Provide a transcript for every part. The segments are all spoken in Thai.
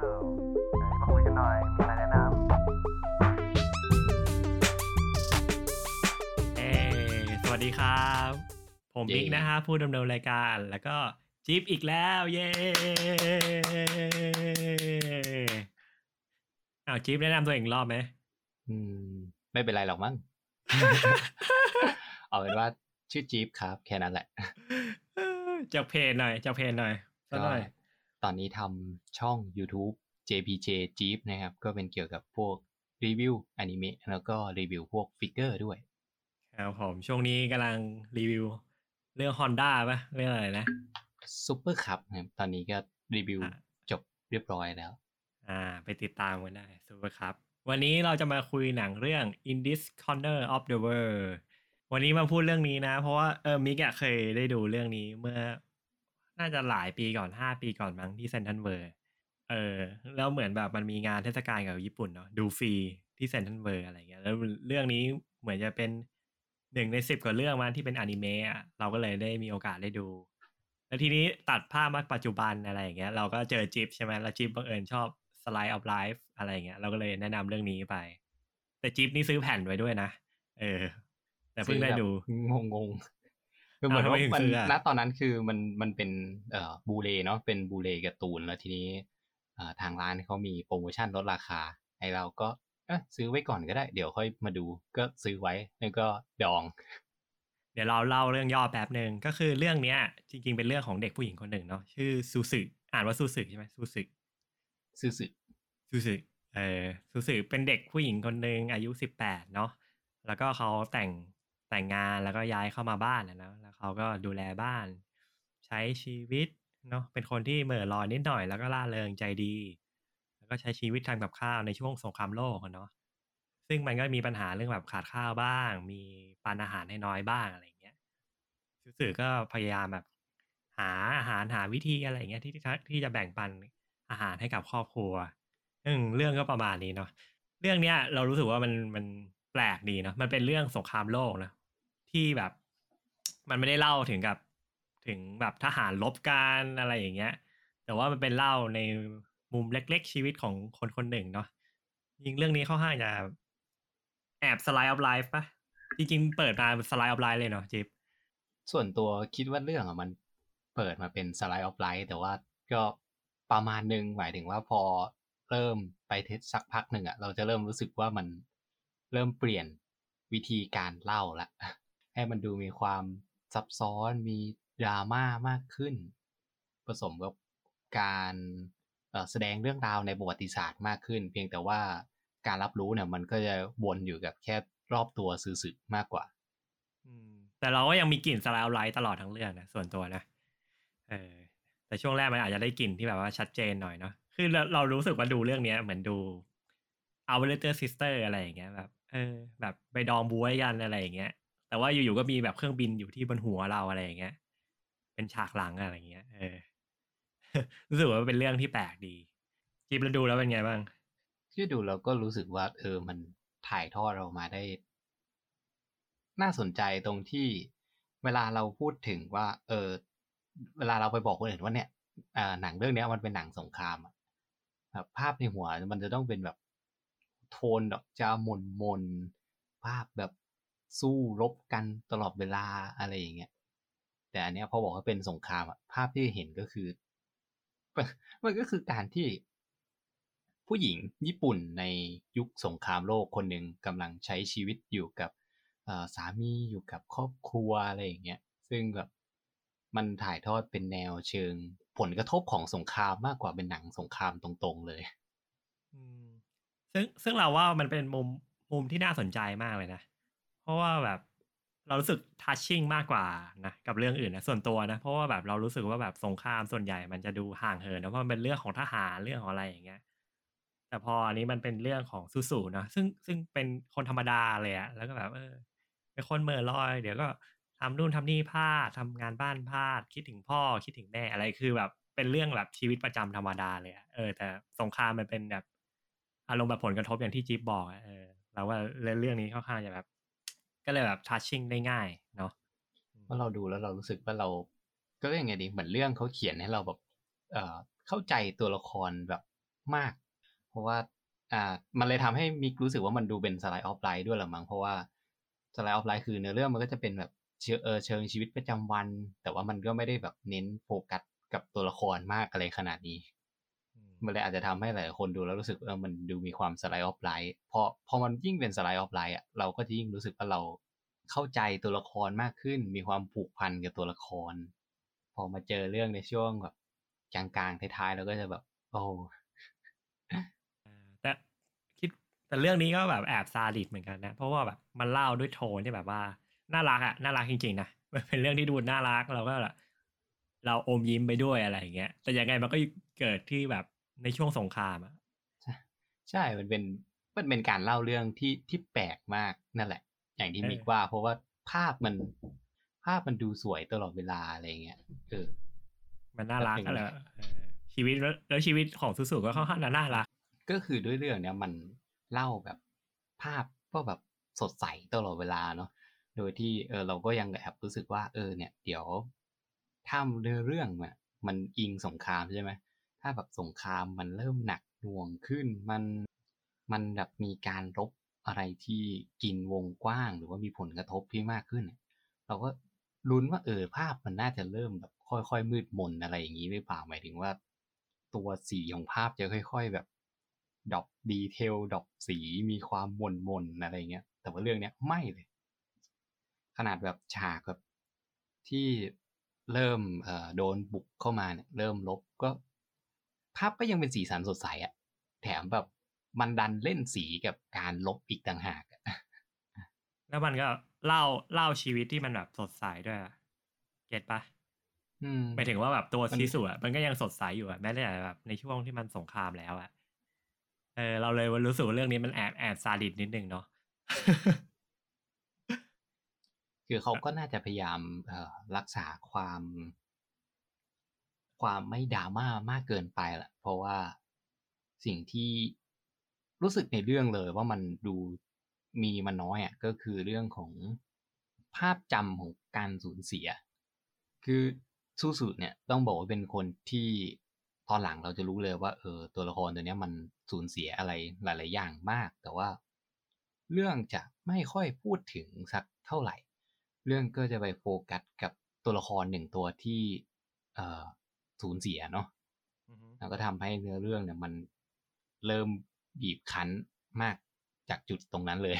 เปล่าไหนมาคุยกันหน่อย มีอะไรแนะนเอ้สวัสดีครับ ผมเย้ บิ๊กนะฮะผู้ดำเนินรายการแล้วก็จิ๊บอีกแล้ว เย้อ้าวจิ๊บแนะนำตัวเองอีกรอบไหม อืม ไม่เป็นไรหรอกมั้ง เอาเป็นว่าชื่อจี๊บครับ แค่นั้นแหละ จากเพจหน่อยจากเพจหน่อยสักหน่อย ตอนนี้ทำช่อง YouTube JPJ Jeep นะครับ ก็เป็นเกี่ยวกับพวกรีวิวอนิเมะแล้วก็รีวิวพวกฟิกเกอร์ด้วย ครับผม ช่วงนี้กำลังรีวิวเรื่อง Honda ปะเรื่องอะไรนะ Super Cub นะครับตอนนี้ก็รีวิวอะจบเรียบร้อยแล้ว อ่า ไปติดตามกันได้ซูเปอร์ครับวันนี้เราจะมาคุยหนังเรื่อง In This Corner of the World วันนี้มาพูดเรื่องนี้นะ เพราะว่าเออมิกอะเคยได้ดูเรื่องนี้เมื่อ น่าจะหลายปีก่อนห้าปีก่อนมั้งที่เซ็นทรัลเวิลด์เออแล้วเหมือนแบบมันมีงานเทศกาลกับญี่ปุ่นเนาะดูฟรีที่เซ็นทรัลเวิลด์อะไรเงี้ยแล้วเรื่องนี้เหมือนจะเป็นหนึ่งในสิบกว่าเรื่องมาที่เป็นอนิเมะเราก็เลยได้มีโอกาสได้ดู แล้วทีนี้ตัดภาพมาปัจจุบันอะไรอย่างเงี้ยเราก็เจอจิ๊บใช่ไหมแล้วจิ๊บบังเอิญชอบ Slice of Life อะไรอย่างเงี้ยเราก็เลยแนะนำเรื่องนี้ไป แต่จิ๊บนี่ซื้อแผ่นไว้ด้วยนะ เออ แต่เพิ่งได้ดูงงง คือเหมือนอ้าวทำไมว่าถึงมันซื้ออะณตอนนั้นคือมันมันเป็นเอ่อบูเลเนาะเป็นบูเลการ์ตูนแล้วทีนี้เอ่อทางร้านเขามีโปรโมชั่นลดราคาไอเราก็เอะซื้อไว้ก่อนก็ได้ เดี๋ยวค่อยมาดูก็ซื้อไว้แล้วก็ดอง เดี๋ยวเราเล่าเรื่องย่อแป๊บหนึ่งก็คือเรื่องเนี้ย จริง ๆ เป็นเรื่องของเด็กผู้หญิงคนหนึ่งเนาะชื่อซูซึอ่านว่าซูซึใช่ไหมซูซึซื้อสึซูซึเออซูซึเป็นเด็กผู้หญิงคนหนึ่งอายุสิบแปดเนาะแล้วก็เขาแต่ง แต่งงานแล้วก็ย้ายเข้ามาบ้านนะ แล้วเขาก็ดูแลบ้าน ใช้ชีวิตเนาะเป็นคนที่เหม่อลอยนิดหน่อยแล้วก็ล่าเริงใจดี แล้วก็ใช้ชีวิตทำกับข้าวในช่วงสงครามโลกเนาะซึ่งมันก็มีปัญหาเรื่องแบบขาดข้าวบ้าง มีปานอาหารให้น้อยบ้างอะไรเงี้ยสื่อก็พยายามแบบหาอาหารหาวิธีอะไรเงี้ยที่ที่ที่จะแบ่งปันอาหารให้กับครอบครัวอืมเรื่องก็ประมาณนี้เนาะเรื่องเนี้ยเรารู้สึกว่ามันมันแปลกดีเนาะมันเป็นเรื่องสงครามโลกนะ ที่แบบ มันไม่ได้เล่าถึงกับถึงแบบทหารลบกันอะไรอย่างเงี้ย แต่ว่ามันเป็นเล่าในมุมเล็ก ๆ ชีวิตของคนคนหนึ่งเนาะยิงเรื่องนี้เข้าห้างจะแอบสไลด์ออฟไลฟ์ปะจริงๆเปิดมา slice of life เลยเนาะจิ๊บส่วนตัวคิดว่าเรื่องอะมันเปิดมาเป็น slice of life แต่ว่าก็ประมาณหนึ่งหมายถึงว่าพอเริ่มไปเทสสักพักหนึ่งอะเราจะเริ่มรู้สึกว่ามันเริ่มเปลี่ยนวิธีการเล่าละ ให้มันดูมีความซับซ้อนมีดราม่ามากขึ้น ผสมกับการแสดงเรื่องราวในประวัติศาสตร์มากขึ้น เพียงแต่ว่าการรับรู้เนี่ยมันก็จะวนอยู่กับแค่รอบตัวซูซูซะมากกว่าแต่เราก็ยังมีกลิ่น slice of life ตลอดทั้งเรื่องนะส่วนตัวนะเออแต่ช่วงแรกมันอาจจะได้กลิ่นที่แบบว่าชัดเจนหน่อยเนาะคือเราเรารู้สึกว่าดูเรื่องเนี้ยเหมือนดู Our Little Sister อร์อะไรอย่างเงี้ยแบบเออแบบไปดองบ๊วยกันอะไรอย่างเงี้ย แต่ว่าอยู่ๆก็มีแบบเครื่องบินอยู่ที่บนหัวเราอะไรอย่างเงี้ย เป็นฉากหลังอะไรอย่างเงี้ย เออ รู้สึกว่าเป็นเรื่องที่แปลกดีจิบแล้วดูแล้วเป็นไงบ้างที่ดูเราก็รู้สึกว่า เออ มันถ่ายทอดเรามาได้ น่าสนใจตรงที่เวลาเราพูดถึงว่า เออ เวลาเราไปบอกคนอื่นว่าเนี่ยอ่าหนังเรื่องเนี้ยมันเป็นหนังสงครามอะแบบภาพในหัวมันจะต้องเป็นแบบโทนดอกจามนมนภาพแบบ สู้รบกันตลอดเวลาอะไรอย่างเงี้ย แต่อันเนี้ยพอบอกว่าเป็นสงครามอะภาพที่เห็นก็คือ มันก็คือการที่ ผู้หญิงญี่ปุ่นในยุคสงครามโลกคนหนึ่งกำลังใช้ชีวิตอยู่กับสามีอยู่กับครอบครัวอะไรอย่างเงี้ย ซึ่งแบบมันถ่ายทอดเป็นแนวเชิง ผลกระทบของสงครามมากกว่าเป็นหนังสงครามตรงๆเลยซึ่งซึ่งเราว่ามันเป็นมุมมุมที่น่าสนใจมากเลยนะ ราะว่าแบบเรารู้สึกทัชชิ่งมากกว่านะกับเรื่องอื่นนะส่วนตัวนะ เพราะว่าแบบเรารู้สึกว่าแบบสงครามส่วนใหญ่มันจะดูห่างเหินนะเพราะมันเป็นเรื่องของทหารเรื่องของอะไรอย่างเงี้ยแต่พออันนี้มันเป็นเรื่องของซูซูนะซึ่งซึ่งเป็นคนธรรมดาเลยอะแล้วก็แบบเออเป็นคนเหม่อลอย เดี๋ยวก็ทำนู่นทำนี่พลาดทำงานบ้านพลาด คิดถึงพ่อคิดถึงแม่อะไรคือแบบเป็นเรื่องแบบชีวิตประจำธรรมดาเลยอะเออแต่สงครามมันเป็นแบบอารมณ์แบบผลกระทบอย่างที่จิ๊บบอกอะเออเราว่าเรื่องนี้ค่อนข้างจะแบบ ก็เลยแบบ touching ได้ง่ายเนาะเพราะเราดูแล้วเรารู้สึกว่าเรา ก็เรียกไงดีเหมือนเรื่องเขาเขียนให้เราแบบเอ่อเข้าใจตัวละครแบบมาก เพราะว่าอ่ามันเลยทำให้มิกรู้สึกว่ามันดูเป็น slice of life ด้วยหรือมั้งเพราะว่า slice of life คือเนื้อเรื่องมันก็จะเป็นแบบเชิงเออเชิงชีวิตประจำวัน แต่ว่ามันก็ไม่ได้แบบเน้นโฟกัสกับตัวละครมากอะไรขนาดนี้ มันเลยอาจจะทำให้หลายคนดูแล้วรู้สึกเออมันดูมีความ slice of life พอพอมันยิ่งเป็น slice of life อะเราก็จะยิ่งรู้สึกว่าเราเข้าใจตัวละครมากขึ้น มีความผูกพันกับตัวละคร พอมาเจอเรื่องในช่วงแบบกลางๆท้ายๆเราก็จะแบบ โอ้แต่คิดแต่เรื่องนี้ก็แบบแอบซาดิสม์เหมือนกันนะ เพราะว่าแบบมันเล่าด้วยโทนที่แบบว่าน่ารักอะน่ารักจริงๆนะมันเป็นเรื่องที่ดูน่ารักเราก็แบบเราอมยิ้มไปด้วยอะไรอย่างเงี้ยแต่ยังไงมันก็เกิดที่แบบ ในช่วงสงครามอะใช่มันเป็นมันเป็นการเล่าเรื่องที่ที่แปลกมากนั่นแหละ อย่างที่มิกว่า เพราะว่าภาพมัน ภาพมันดูสวยตลอดเวลาอะไรเงี้ยเออมันน่ารักก็ก็เป็นเลยเออชีวิตแล้วแล้วชีวิตของสุสุก็ค่อนข้างจะน่ารักก็คือด้วยเรื่องเนี้ยมันเล่าแบบภาพก็แบบสดใสตลอดเวลาเนาะโดยที่เออเราก็ยังแอบรู้สึกว่าเออเนี่ย เดี๋ยวถ้าเรื่องเรื่องมันมันอิงสงครามใช่ไหม ถ้าแบบสงครามมันเริ่มหนักหน่วงขึ้น มันมันแบบมีการรบอะไรที่กินวงกว้าง หรือว่ามีผลกระทบที่มากขึ้น เราก็ลุ้นว่าเออภาพมันน่าจะเริ่มแบบค่อยๆมืดมนอะไรอย่างนี้หรือเปล่าหมายถึงว่า ตัวสีของภาพจะค่อย ๆแบบดอกดีเทลดอกสีมีความมนมนๆอะไรเงี้ย แต่ว่าเรื่องเนี้ยไม่เลย ขนาดแบบฉากแบบที่เริ่มเอ่อโดนบุกเข้ามาเนี่ยเริ่มลบก็ ภาพก็ยังเป็นสีสันสดใสอะแถมแบบมันดันเล่นสีกับการลบอีกต่างหากอะแล้วมันก็เล่าเล่าชีวิตที่มันแบบสดใสด้วยอะเก็ตปะอืมหมายถึงว่าแบบตัวมันซีสุอะมันก็ยังสดใสอยู่อะแม้แต่แบบในช่วงที่มันสงครามแล้วอะเออเราเลยรู้สึกว่าเรื่องนี้มันแอบแอบซาดิสนิดนึงเนาะคือเขาก็น่าจะพยายามเอ่อรักษาความ ความไม่ดราม่ามากเกินไปแหละเพราะว่าสิ่งที่รู้สึกในเรื่องเลยว่ามันดูมีมันน้อยอะก็คือเรื่องของภาพจำของการสูญเสีย คือซูสุเนี่ยต้องบอกว่าเป็นคนที่ตอนหลังเราจะรู้เลยว่าเออตัวละครตัวนี้มันสูญเสียอะไรหลาย ๆ อย่างมาก แต่ว่า เรื่องจะไม่ค่อยพูดถึงสักเท่าไหร่ เรื่องก็จะไปโฟกัสกับตัวละครหนึ่งตัวที่เออ สูญเสียเนาะแล้วก็ทำให้เนื้อเรื่องเนี่ยมันเริ่มบีบคั้นมากจากจุดตรงนั้นเลย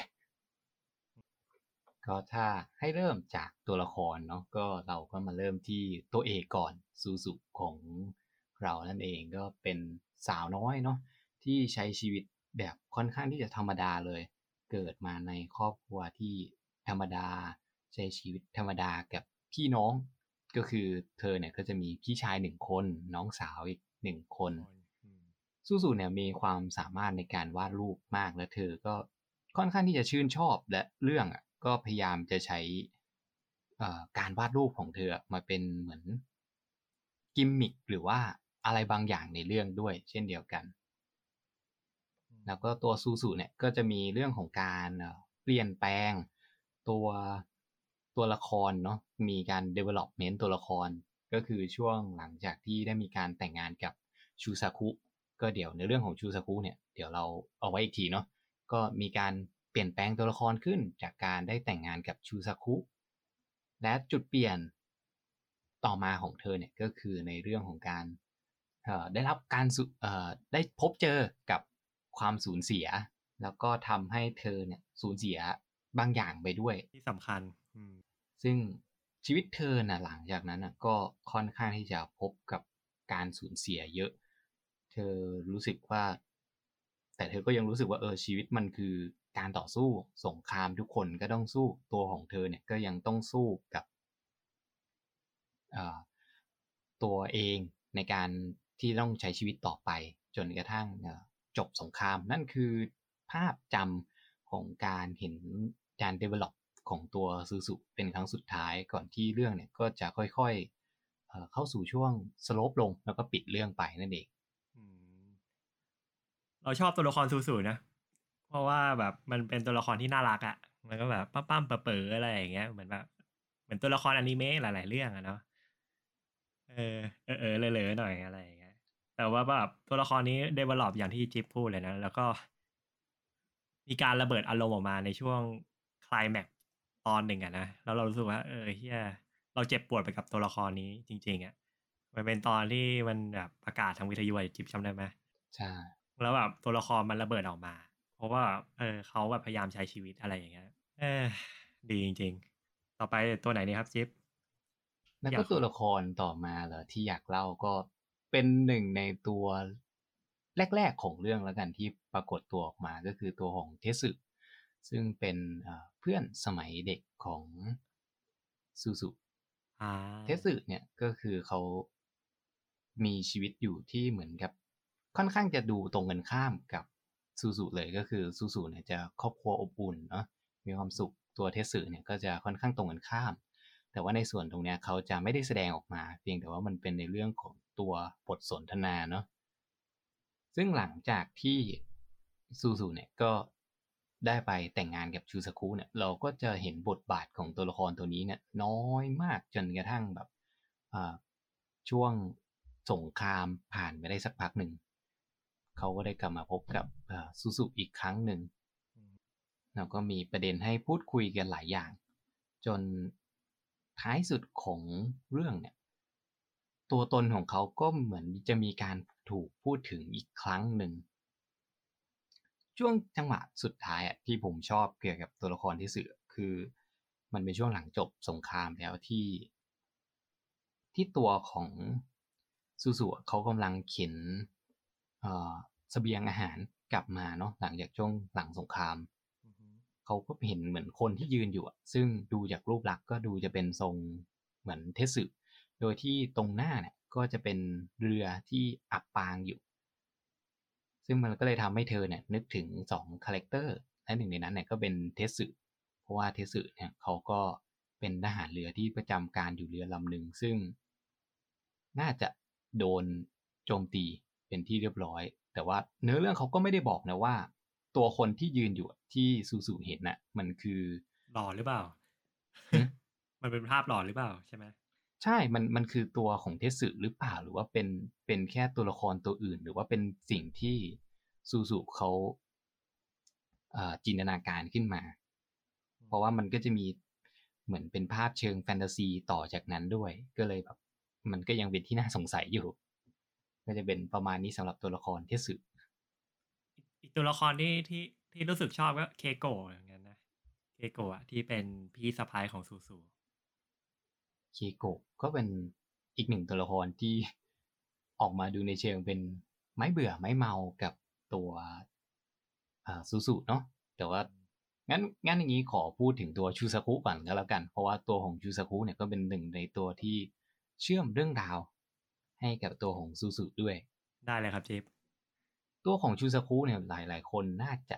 ก็ถ้าให้เริ่มจากตัวละครเนาะก็เราก็มาเริ่มที่ตัวเอกก่อนซูซุของเรานั่นเองก็เป็นสาวน้อยเนาะที่ใช้ชีวิตแบบค่อนข้างที่จะธรรมดาเลย เกิดมาในครอบครัวที่ธรรมดา ใช้ชีวิตธรรมดากับพี่น้อง ก็คือเธอเนี่ยก็จะมีพี่ชายหนึ่งคน น้องสาวอีกหนึ่งคนซูซูเนี่ยมีความสามารถในการวาดรูปมากและเธอก็ค่อนข้างที่จะชื่นชอบและเรื่องอะก็พยายามจะใช้เอ่อการวาดรูปของเธอมาเป็นเหมือนกิมมิคหรือว่าอะไรบางอย่างในเรื่องด้วย เช่นเดียวกัน แล้วก็ตัวซูซูเนี่ยก็จะมีเรื่องของการเอ่อเปลี่ยนแปลงตัว ตัวละครเนาะมีการ development ตัวละคร ก็คือช่วงหลังจากที่ได้มีการแต่งงานกับชูซาคุก็เดี๋ยวในเรื่องของชูซาคุเนี่ยเดี๋ยวเราเอาไว้อีกทีเนาะก็มีการเปลี่ยนแปลงตัวละครขึ้นจากการได้แต่งงานกับชูซาคุและจุดเปลี่ยนต่อมาของเธอเนี่ยก็คือในเรื่องของการเอ่อได้รับการสุเอ่อได้พบเจอกับความสูญเสีย แล้วก็ทำให้เธอเนี่ยสูญเสียบางอย่างไปด้วยที่สำคัญ ซึ่งชีวิตเธอน่ะหลังจากนั้นน่ะก็ค่อนข้างที่จะพบกับการสูญเสียเยอะ เธอรู้สึกว่า แต่เธอก็ยังรู้สึกว่าเออชีวิตมันคือการต่อสู้สงครามทุกคนก็ต้องสู้ตัวของเธอเนี่ยก็ยังต้องสู้กับเอ่อตัวเองในการที่ต้องใช้ชีวิตต่อไป จนกระทั่งจบสงคราม นั่นคือภาพจำของการเห็นการ develop ของตัวซูซุเป็นครั้งสุดท้ายก่อนที่เรื่องเนี่ยก็จะค่อยๆเข้าสู่ช่วงสโลปลงแล้วก็ปิดเรื่องไปนั่นเองเราชอบตัวละครซูซูนะ เพราะว่าแบบมันเป็นตัวละครที่น่ารักอะ่ะ มันก็แบบปั้มๆเป๋อๆอะไรอย่างเงี้ยเหมือนแบบเหมือนตัวละครอนิเมะหลาย ๆ เรื่องอะเนาะเออเออเออเลอะๆหน่อยอะไรอย่างเงี้ยแต่ว่าแบบตัวละครนี้ develop อย่างที่จิ๊บพูดเลยนะ แล้วก็ มีการระเบิดอารมณ์ออกมาในช่วงคลายแม็ก ตอนหนึ่งอะนะแล้วเรารู้สึกว่าเออเฮียเราเจ็บปวดไปกับตัวละครนี้จริง ๆอะมันเป็นตอนที่มันแบบประกาศทางวิทยุอะจิ๊บจำได้ไหมใช่แล้วแบบตัวละครมันระเบิดออกมา เพราะว่าเออเขาแบบพยายามใช้ชีวิตอะไรอย่างเงี้ยเออดีจริง ๆ ต่อไปตัวไหนดีครับจิ๊บแล้วอยาก็กตัวละครต่อมาเหรอที่อยากเล่าก็เป็นหนึ่งในตัวแรก ๆ ของเรื่องแล้วกันที่ปรากฏตัวออกมาก็คือตัวของเทสึซึ่งเป็น เอ่อเพื่อนสมัยเด็กของซูซูอ่าเทสึเนี่ยก็คือเขามีชีวิตอยู่ที่เหมือนกับ ค่อนข้างจะดูตรงกันข้ามกับซูซูเลยก็คือซูซูเนี่ยจะครอบครัวอบอุ่นเนาะมีความสุขตัวเทสึเนี่ยก็จะค่อนข้างตรงกันข้าม แต่ว่าในส่วนตรงเนี้ยเขาจะไม่ได้แสดงออกมา เพียงแต่ว่ามันเป็นในเรื่องของตัวบทสนทนาเนาะซึ่งหลังจากที่ซูซูเนี่ยก็ ได้ไปแต่งงานกับชูซากุเนี่ยเราก็จะเห็นบทบาทของตัวละครตัวนี้เนี่ยน้อยมากจนกระทั่งแบบช่วงสงครามผ่านไปได้สักพักหนึ่ง เขาก็ได้กลับมาพบกับซูซูอีกครั้งหนึ่งแล้วก็มีประเด็นให้พูดคุยกันหลายอย่าง จนท้ายสุดของเรื่องเนี่ย ตัวตนของเขาก็เหมือนจะมีการถูกพูดถึงอีกครั้งหนึ่ง ช่วงจังหวะสุดท้ายอะที่ผมชอบเกี่ยวกับตัวละครที่สื่อคือ มันเป็นช่วงหลังจบสงครามแล้วที่ ที่ตัวของซูซูอะเขากำลังเข็นเอ่อเสบียงอาหารกลับมาเนาะหลังจากช่วงหลังสงครามอือฮึเขาก็เห็นเหมือนคนที่ยืนอยู่อะซึ่งดูจากรูปลักษณ์ก็ดูจะเป็นทรงเหมือนเทสึโดยที่ตรงหน้าเนี่ยก็จะเป็นเรือที่อับปางอยู่ ซึ่งมันก็เลยทำให้เธอเนี่ยนึกถึงสอง character และหนึ่งในนั้นเนี่ยก็เป็นเทสึเพราะว่าเทสึเนี่ยเขาก็เป็นทหารเรือที่ประจำการอยู่เรือลำหนึ่งซึ่ง น่าจะโดนโจมตีเป็นที่เรียบร้อย แต่ว่าเนื้อเรื่องเขาก็ไม่ได้บอกนะว่า ตัวคนที่ยืนอยู่อะที่ซูซูเห็นน่ะ มันคือหล่อหรือเปล่าหึมันเป็นภาพหล่อหรือเปล่าใช่ไหม ใช่ มัน มันคือตัวของเทสึหรือเปล่า หรือว่าเป็น เป็นแค่ตัวละครตัวอื่น หรือว่าเป็นสิ่งที่ซูซูเขาจินตนาการขึ้นมา เพราะว่ามันก็จะมีเหมือนเป็นภาพเชิงแฟนตาซีต่อจากนั้นด้วย ก็เลยแบบ มันก็ยังเป็นที่น่าสงสัยอยู่ ก็จะเป็นประมาณนี้สำหรับตัวละครเทสึอีกตัวละครที่ที่ที่รู้สึกชอบก็เคโกะอย่างนั้นนะ เคโกะอะที่เป็นพี่สะพ้ายของซูซู เคโกะก็เป็นอีกหนึ่งตัวละครที่ออกมาดูในเชิงเป็นไม้เบื่อไม้เมากับตัวซูซูเนาะแต่ว่างั้นงั้นอย่างนี้ขอพูดถึงตัวชูซากุก่อนก็แล้วกัน เพราะว่าตัวของชูซากุเนี่ยก็เป็นหนึ่งในตัวที่เชื่อมเรื่องราว ให้กับตัวของซูซูด้วย ได้เลยครับจิ๊บตัวของชูซากุเนี่ยหลายหลายๆคนน่าจะ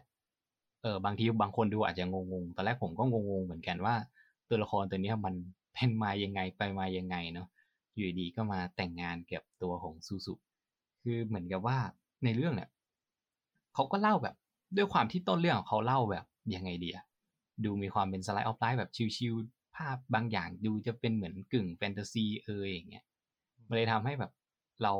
เออบางทีบางคนดูอาจจะงงๆตอนแรกผมก็งงๆเหมือนกันว่า ตัวละครตัวเนี้ยมัน เป็นมายังไงไปมายังไงเนาะอยู่ดีก็มาแต่งงานกับตัวของซูซูคือเหมือนกับว่าในเรื่องเนี่ยเขาก็เล่าแบบ ด้วยความที่ต้นเรื่องของเขาเล่าแบบยังไงเดีอะดูมีความเป็นสไลด์ออฟไลฟ์แบบชิลๆภาพบางอย่างดูจะเป็นเหมือนกึ่งแฟนตาซีเอออย่างเงี้ยมันเลยทำให้แบบเรา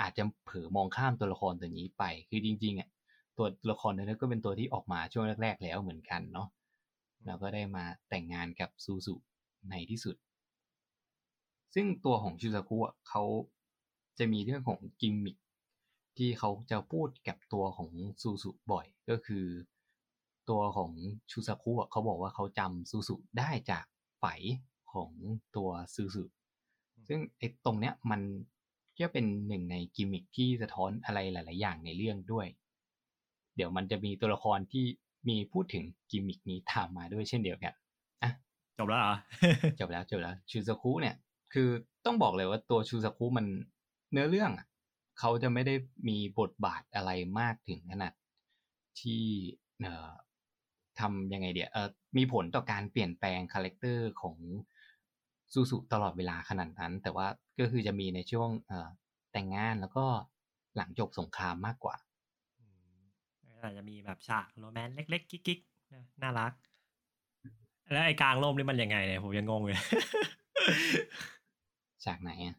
อาจจะเผลอมองข้ามตัวละครตัวนี้ไป คือจริงๆอะตัวละครตัวนี้ก็เป็นตัวที่ออกมาช่วงแรก ๆ แล้วเหมือนกันเนาะ แล้วก็ได้มาแต่งงานกับซูซูในที่สุด ซึ่งตัวของชูซากุอะเขาจะมีเรื่องของกิมมิคที่เขาจะพูดกับตัวของซูซูบ่อยก็คือ ตัวของชูซากุอะเขาบอกว่าเขาจำซูซูได้จากไฝของตัวซูซูซึ่งไอ้ตรงเนี้ยมันก็เป็นหนึ่งในกิมมิคที่สะท้อนอะไรหลาย ๆ อย่างในเรื่องด้วย เดี๋ยวมันจะมีตัวละครที่ มีพูดถึงกิมมิคนี้ตามมาด้วยเช่นเดียวกันอะจบแล้วเหรอจบแล้วจบแล้วชูซาคุเนี่ย คือต้องบอกเลยว่าตัวชูซาคุมันเนื้อเรื่องอะเขาจะไม่ได้มีบทบาทอะไรมากถึงขนาดที่เอ่อทำยังไงเดียเออมีผลต่อการเปลี่ยนแปลง character ของซูซูตลอดเวลาขนาดนั้น แต่ว่าก็คือจะมีในช่วงเอ่อแต่งงานแล้วก็หลังจบสงครามมากกว่าอืม อาจจะมีแบบฉากโรแมนต์เล็กๆกิ๊กๆนะน่ารัก แล้วไอ้กลางร่มนี่มันยังไงเนี่ยผมยังงงเลยฉากไหนอะ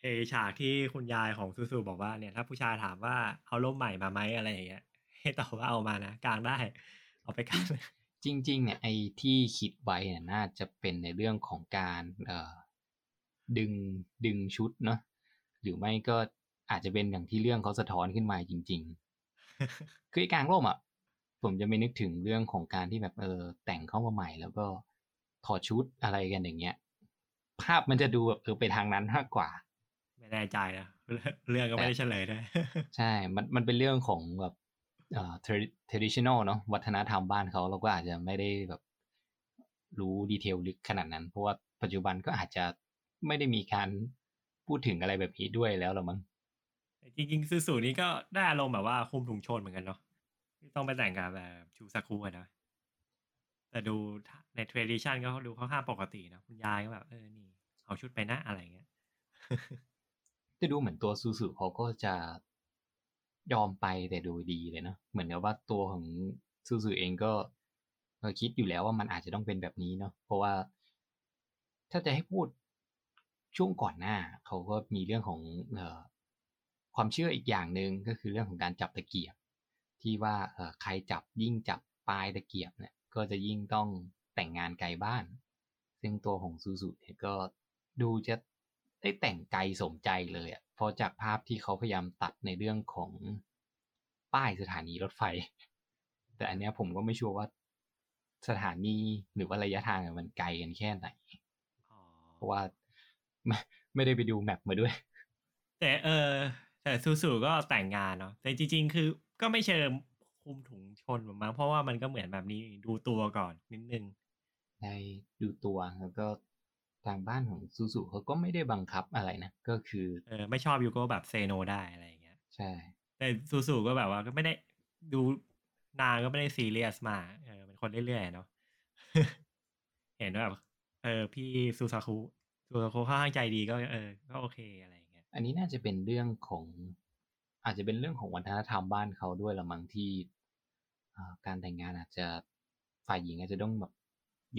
ไอเอฉากที่คุณยายของซูซูบอกว่าเนี่ยถ้าผู้ชายถามว่าเอาร่มใหม่มาไหมอะไรอย่างเงี้ย ให้ตอบว่าเอามานะกางได้ เอาไปกางจริง ๆ เนี่ยไอ้ที่คิดไว้เนี่ยน่าจะเป็นในเรื่องของการเอ่อดึงดึงชุดเนาะหรือไม่ก็อาจจะเป็นอย่างที่เรื่องเขาสะท้อนขึ้นมาจริง ๆ คือไอ้กลางร่มอะผมจะไม่นึกถึงเรื่องของการที่แบบเออแต่งเข้ามาใหม่ แล้วก็ถอดชุดอะไรกันอย่างเงี้ย ภาพมันจะดูแบบเออไปทางนั้นมากกว่า ไม่แน่ใจนะเรื่องก็ไม่ได้เฉลยด้วยใช่ มันมันเป็นเรื่องของแบบเอ่อ tradi- traditional เนาะวัฒนธรรมบ้านเขาเราก็อาจจะไม่ได้แบบรู้ detail ลึกขนาดนั้น เพราะว่าปัจจุบันก็อาจจะไม่ได้มีการพูดถึงอะไรแบบนี้ด้วยแล้วหรอมั้ง จริงๆซูซูนี่ก็ได้อารมณ์แบบว่าคลุมถุงชนเหมือนกันเนาะที่ต้องไปแต่งกับแบบชูซากุอะนะ แต่ดูใน tradition ก็ดูค่อนข้างปกตินะคุณยายก็แบบเออนี่ เอาชุดไปนะอะไรเงี้ยจะดูเหมือนตัวซูซูเขาก็จะยอมไปแต่โดยดีเลยเนาะเหมือนกับว่าตัวของซูซูเองก็ก็คิดอยู่แล้วว่ามันอาจจะต้องเป็นแบบนี้เนาะเพราะว่า ถ้าจะให้พูดช่วงก่อนหน้าเขาก็มีเรื่องของเออ ความเชื่ออีกอย่างหนึ่งก็คือเรื่องของการจับตะเกียบ ที่ว่าเอ่อใครจับยิ่งจับปลายตะเกียบเนี่ยก็จะยิ่งต้องแต่งงานไกลบ้าน ซึ่งตัวของซูซูเนี่ยก็ดูจะได้แต่งไกลสมใจเลยอะ่ะเพราะจากภาพที่เขาพยายามตัดในเรื่องของป้ายสถานีรถไฟ แต่อันเนี้ยผมก็ไม่ชัวร์ว่าสถานีหรือว่าระยะทางอะมันไกลกันแค่ไหนอ๋อเพราะว่าไม่ไม่ได้ไปดูแมปมาด้วย แต่เออ แต่ซูซูก็แต่งงานเนาะแต่จริง ๆ คือก็ไม่เชิงคุมถุงชนหรอกมั้งเพราะว่ามันก็เหมือนแบบนี้ดูตัวก่อนนิดนึงได้ดูตัวแล้วก็ทางบ้านของซูซูเขาก็ไม่ได้บังคับอะไรนะ ก็คือเออไม่ชอบยูก็แบบเซโนได้อะไรอย่างเงี้ย ใช่ แต่ซูซูก็แบบว่าก็ไม่ได้ดูนางก็ไม่ได้ซีเรียสมากเออเป็นคนเรื่อยๆเนาะเห็นว่าแบบเออพี่ซูซาคุซูซาคุค่อนข้างใจดีก็เออ ก็โอเคอะไร อย่างเงี้ยอันนี้น่าจะเป็นเรื่องของ อาจจะเป็นเรื่องของวัฒนธรรมบ้านเขาด้วยละมั้งที่อ่าการแต่งงานอาจจะฝ่ายหญิงอาจจะต้องแบบ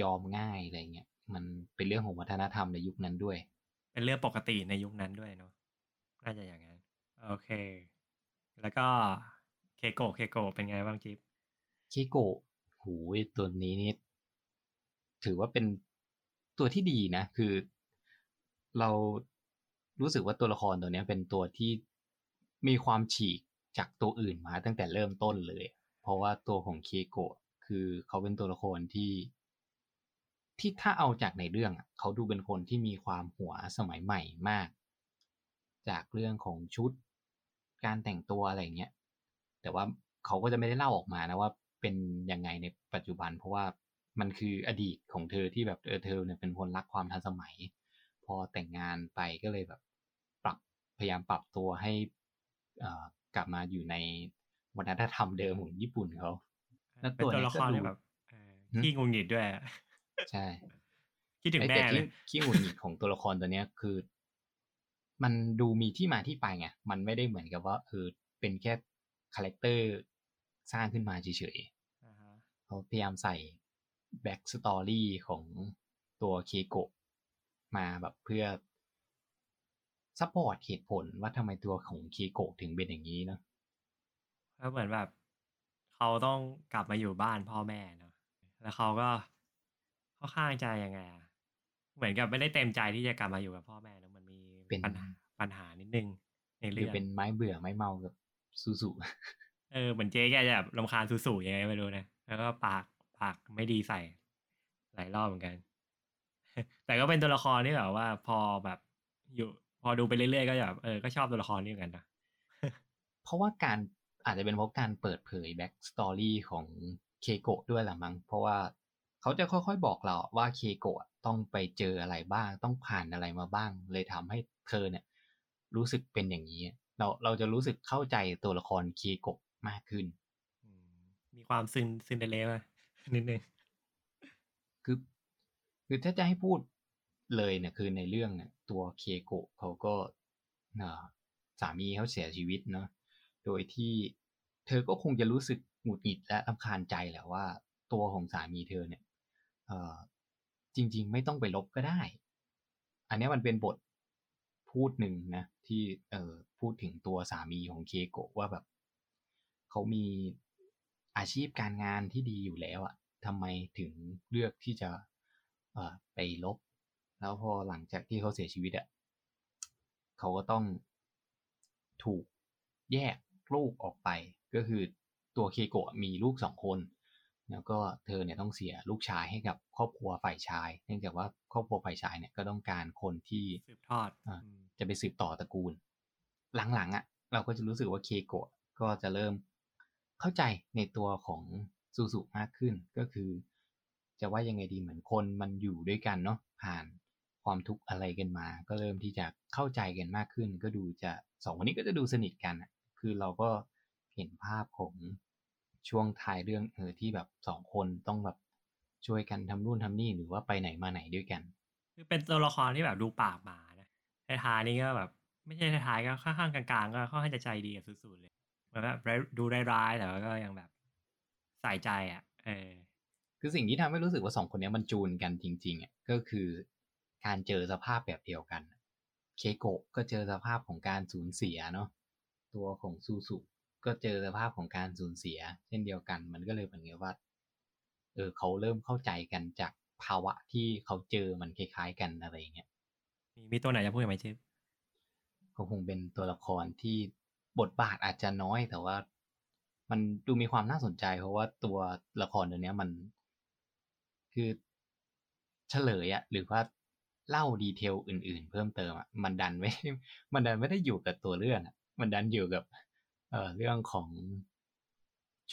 ยอมง่ายอะไรเงี้ยมันเป็นเรื่องของวัฒนธรรมในยุคนั้นด้วย เป็นเรื่องปกติในยุคนั้นด้วยเนาะน่าจะอย่างนั้นโอเค แล้วก็เคโกะเคโกะเป็นไงบ้างจิ๊บเคโกะหูยตัวนี้นี่ถือว่าเป็นตัวที่ดีนะ คือ เรา รู้สึกว่าตัวละครตัวนี้เป็นตัวที่มีความฉีกจากตัวอื่นมาตั้งแต่เริ่มต้นเลย เพราะว่าตัวของเคโกะคือเขาเป็นตัวละครที่ ที่ถ้าเอาจากในเรื่องเขาดูเป็นคนที่มีความหัวสมัยใหม่มาก จากเรื่องของชุด การแต่งตัวอะไรเงี้ยแต่ว่าเขาก็จะไม่ได้เล่าออกมานะว่าเป็นยังไงในปัจจุบัน เพราะว่ามันคืออดีตของเธอที่แบบเออเธอเนี่ยเป็นคนรักความทันสมัย พอแต่งงานไปก็เลยแบบ พยายามปรับตัวให้เอ่อกลับมาอยู่ในวัฒนธรรมเดิมของญี่ปุ่นเขาแล้วเป็นตัวตัวเนี้ยละครก็ดูเนี่ยแบบเออหึขี้หงุดหงิดด้วยอะใช่คิดถึงไอ้แม่แต่เลที่ยขี้หงุดหงิดของตัวละครตัวเนี้ยคือ มันดูมีที่มาที่ไปไงมันไม่ได้เหมือนกับว่าเออเป็นแค่ character สร้างขึ้นมาเฉยๆอ่าฮะเขาพยายามใส่ backstory ของตัวเคโกะมาแบบเพื่อ support เหตุผลว่าทำไมตัวของเคโกะถึงเป็นอย่างนี้เนอะแล้วเหมือนแบบ เขาต้องกลับมาอยู่บ้านพ่อแม่เนาะแล้วเขาก็เขาข้างใจยังไงอะเหมือนกับไม่ได้เต็มใจที่จะกลับมาอยู่กับพ่อแม่เนอะมันมีเป็นปัญหาปัญหานิดนึง ในหรืเรื่อองเป็นไม้เบื่อไม้เมากับซูซูเออเหมือนเจ๊แกจะแบบรำคาญสูๆยังไงไม่รู้นะแล้วก็ปากปากไม่ดีใส่หลายรอบเหมือนกัน แต่ก็เป็นตัวละครที่แบบว่าพอแบบอยู่ พอดูไปเรื่อยๆก็แบบเออก็ชอบตัวละครนี้เหมือนกันนะเพราะว่าการอาจจะเป็นเพราะการเปิดเผย backstory ของเคโกะด้วยแหละมั้งเพราะว่าเขาจะค่อยๆบอกเราว่าเคโกะต้องไปเจออะไรบ้าง ต้องผ่านอะไรมาบ้าง เลยทำให้เธอเนี่ย รู้สึกเป็นอย่างนี้ เราเราจะรู้สึกเข้าใจตัวละครเคโกะมากขึ้นอืมมีความซึนซึนเดเลมานิดนึงคือ คือถ้าจะให้พูด เลยเนี่ยคือในเรื่องเนี่ยตัวเคโกะเขาก็สามีเขาเสียชีวิตเนาะโดยที่เธอก็คงจะรู้สึกหงุดหงิดและรำคาญใจแหละว่า ตัวของสามีเธอเนี่ยจริง ๆ ไม่ต้องไปลบก็ได้ อันนี้มันเป็นบทพูดหนึ่งนะ ที่เออพูดถึงตัวสามีของเคโกะว่าแบบเขามีอาชีพการงานที่ดีอยู่แล้วอะทำไมถึงเลือกที่จะไปลบ แล้วพอหลังจากที่เขาเสียชีวิตอะเขาก็ต้องถูกแยกลูกออกไป ก็คือตัวเคโกะมีลูกสองคน แล้วก็เธอเนี่ยต้องเสียลูกชายให้กับครอบครัวฝ่ายชาย เนื่องจากว่าครอบครัวฝ่ายชายเนี่ยก็ต้องการคนที่สืบทอดอ่าอืมจะไปสืบต่อตระกูล หลังๆอะ่ะ เราก็จะรู้สึกว่าเคโกะก็จะเริ่มเข้าใจในตัวของซูซูมากขึ้นก็คือ จะว่ายังไงดีเหมือนคนมันอยู่ด้วยกันเนาะผ่าน ความทุกข์อะไรกันมา ก็เริ่มที่จะเข้าใจกันมากขึ้น ก็ดูจะสองคนนี้ก็จะดูสนิทกันอะคือเราก็เห็นภาพของช่วงท้ายเรื่องเออที่แบบสองคนต้องแบบช่วยกันทำนู่นทำนี่หรือว่าไปไหนมาไหนด้วยกัน คือเป็นตัวละครที่แบบดูปากหมานะท้ายๆนี่ก็แบบ ไม่ใช่ท้ายๆก็ข้างๆกลางๆ ก็ค่อนข้างจะใจดีกับสุดๆเลยเหมือนแบบดูร้ายๆแต่ว่าก็ยังแบบใส่ใจอะ เออ คือสิ่งที่ทำให้รู้สึกว่าสองคนเนี้ยมันจูนกันจริง ๆอะก็คือ การเจอสภาพแบบเดียวกัน เคโกะก็เจอสภาพของการสูญเสียเนาะตัวของซูซุก็เจอสภาพของการสูญเสีย เช่นเดียวกัน มันก็เลยเหมือนกับว่าเออเขาเริ่มเข้าใจกันจากภาวะที่เขาเจอมันคล้ายๆกันอะไรอย่างเงี้ยมีมีตัวไหนจะพูดไหมจิ๊บก็คงเป็นตัวละครที่บทบาทอาจจะน้อยแต่ว่า มันดูมีความน่าสนใจ เพราะว่าตัวละครตัวเนี้ยมัน คือเฉลยอะหรือว่า เล่าดีเทลอื่น ๆ เพิ่มเติมอะมันดันไม่ มันดันไม่ได้อยู่กับตัวเรื่องอะมันดันอยู่กับเอ่อเรื่องของ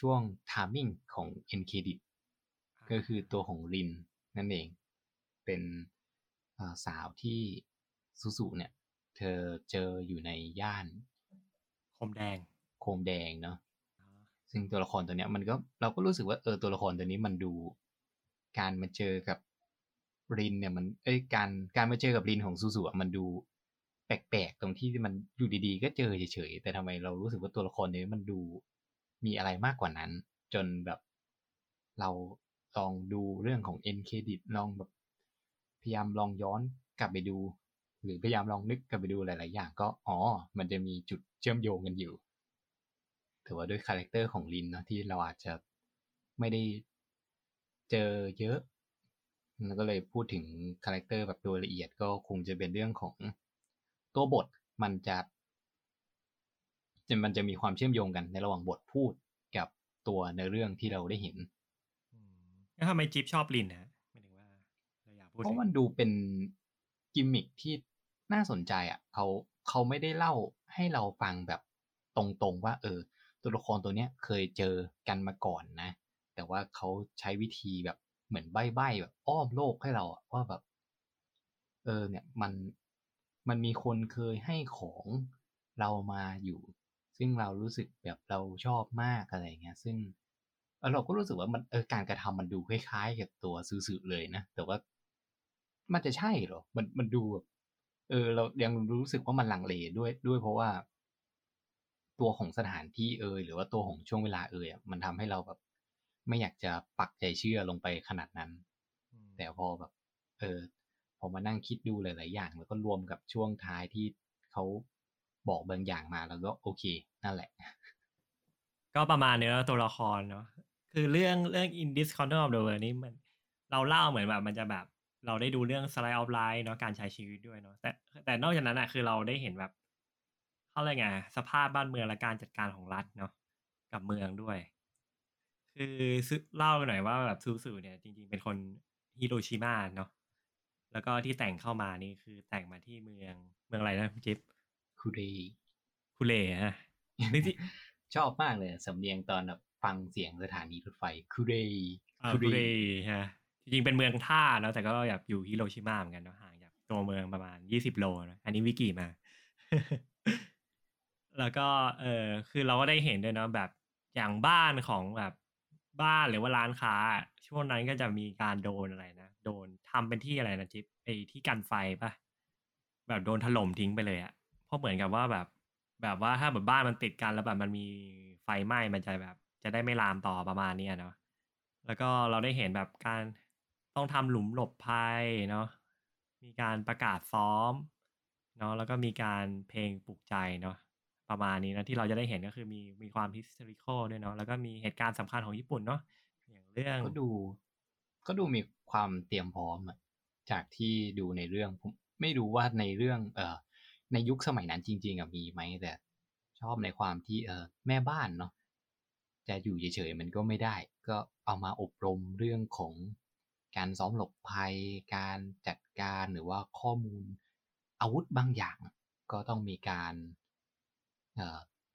ช่วงทามมิ่งของเอ็นเครดิตก็คือตัวของรินนั่นเอง เป็นอ่าสาวที่ซูซูเนี่ย เธอเจออยู่ในย่านคมแดง โคมแดงเนาะซึ่งตัวละครตัวเนี้ยมันก็เราก็รู้สึกว่าเออตัวละครตัวนี้มันดู การมาเจอกับ รินเนี่ยมันเอ้ยการการมาเจอกับรินของซูซูอะมันดูแปลกๆตรงที่มันอยู่ดีๆ ก็เจอเฉยๆแต่ทำไมเรารู้สึกว่าตัวละครนี้มันดูมีอะไรมากกว่านั้น จนแบบเราลองดูเรื่องของ end credit ลองแบบ พยายามลองย้อนกลับไปดู หรือพยายามลองนึกกลับไปดูหลาย ๆ อย่างก็อ๋อ มันจะมีจุดเชื่อมโยงกันอยู่ถือว่าด้วย character ของลินเนอะที่เราอาจจะไม่ได้เจอเยอะ แล้วก็เลยพูดถึง character แบบโดยละเอียดก็คงจะเป็นเรื่องของตัวบทมันจะจะมันจะมีความเชื่อมโยงกันในระหว่างบทพูดกับตัวเนื้อเรื่องที่เราได้เห็นอืมแล้วทำไมจิ๊บชอบลินนะหมายถึงว่าเราอยากพูดเพถึราะมันดูเป็นกิมมิคที่น่าสนใจอะเขาเขาไม่ได้เล่าให้เราฟังแบบตรงๆว่า เออ ตัวละครตัวเนี้ยเคยเจอกันมาก่อนนะ แต่ว่าเขาใช้วิธีแบบ เหมือนใบ้ๆแบบอ้อมโลกให้เราอะว่าแบบ เออ เนี่ยมันมันมีคนเคยให้ของเรามาอยู่ ซึ่งเรารู้สึกแบบเราชอบมากอะไรเงี้ย ซึ่งเราก็รู้สึกว่ามันเออการกระทำมันดูคล้ายๆ กับตัวซื้อๆเลยนะ แต่ว่ามันจะใช่หรอ มันมันดูแบบเออ เรายังรู้สึกว่ามันลังเลด้วยด้วยเพราะว่า ตัวของสถานที่เอยหรือว่าตัวของช่วงเวลาเอยอะมันทำให้เราแบบ ไม่อยากจะปักใจเชื่อลงไปขนาดนั้นอืมแต่พอแบบ เออพอมานั่งคิดดูหลาย ๆ อย่าง แล้วก็รวมกับช่วงท้ายที่เขาบอกบางอย่างมาแล้วก็โอเค นั่นแหละ ก็ประมาณนี้แล้วตัวละครเนาะคือเรื่องเรื่อง in this corner of the world นี่มัน เราเล่าเหมือนแบบมันจะแบบ เราได้ดูเรื่อง slice of life เนาะการใช้ชีวิตด้วยเนาะแต่แต่นอกจากนั้นอะคือเราได้เห็นแบบเขาเรียกไงสภาพบ้านเมืองและการจัดการของรัฐเนาะกับเมืองด้วย คือซึเล่าหน่อยว่าแบบซูซูเนี่ยจริงๆเป็นคนฮิโรชิมาเนาะแล้วก็ที่แต่งเข้ามานี่คือแต่งมาที่เมืองเมืองอะไรนะคุณจิ๊บคูเรคุเรอะจริงๆชอบมากเลยสำเนียงตอนแบบฟังเสียงสถานีรถไฟคูเรอ่าคุเรฮะจริงๆเป็นเมืองท่าเนอะแต่ก็อยากอยู่ฮิโรชิมาเหมือนกันเนาะห่างจากตัวเมืองประมาณยี่สิบโลนะอันนี้วิกิมา แล้วก็เออคือเราก็ได้เห็นด้วยเนาะแบบอย่างบ้านของแบบ บ้านหรือว่าร้านค้า ช่วงนั้นก็จะมีการโดนอะไรนะ โดนทำเป็นที่อะไรนะจิ๊บไอ้ที่กันไฟปะแบบโดนถล่มทิ้งไปเลยอะเพราะเหมือนกับว่าแบบ แบบว่าถ้าแบบบ้านมันติดกันแล้วแบบมันมีไฟไหม้มันจะแบบ จะได้ไม่ลามต่อประมาณนี้เนาะแล้วก็เราได้เห็นแบบการต้องทำหลุมหลบภัยเนาะมีการประกาศซ้อมเนาะแล้วก็มีการเพลงปลุกใจเนาะ ประมาณนี้นะที่เราจะได้เห็นก็คือมีมีความ historical ด้วยเนาะแล้วก็มีเหตุการณ์สำคัญของญี่ปุ่นเนาะอย่างเรื่องก็ดู ก็ดูมีความเตรียมพร้อมอะจากที่ดูในเรื่องผมไม่รู้ว่าในเรื่อง เอ่อ ในยุคสมัยนั้นจริง ๆอะมีไหมแต่ชอบในความที่เออแม่บ้านเนาะจะอยู่เฉยๆมันก็ไม่ได้ ก็เอามาอบรมเรื่องของการซ้อมหลบภัย การจัดการหรือว่าข้อมูลอาวุธบางอย่าง ก็ต้องมีการ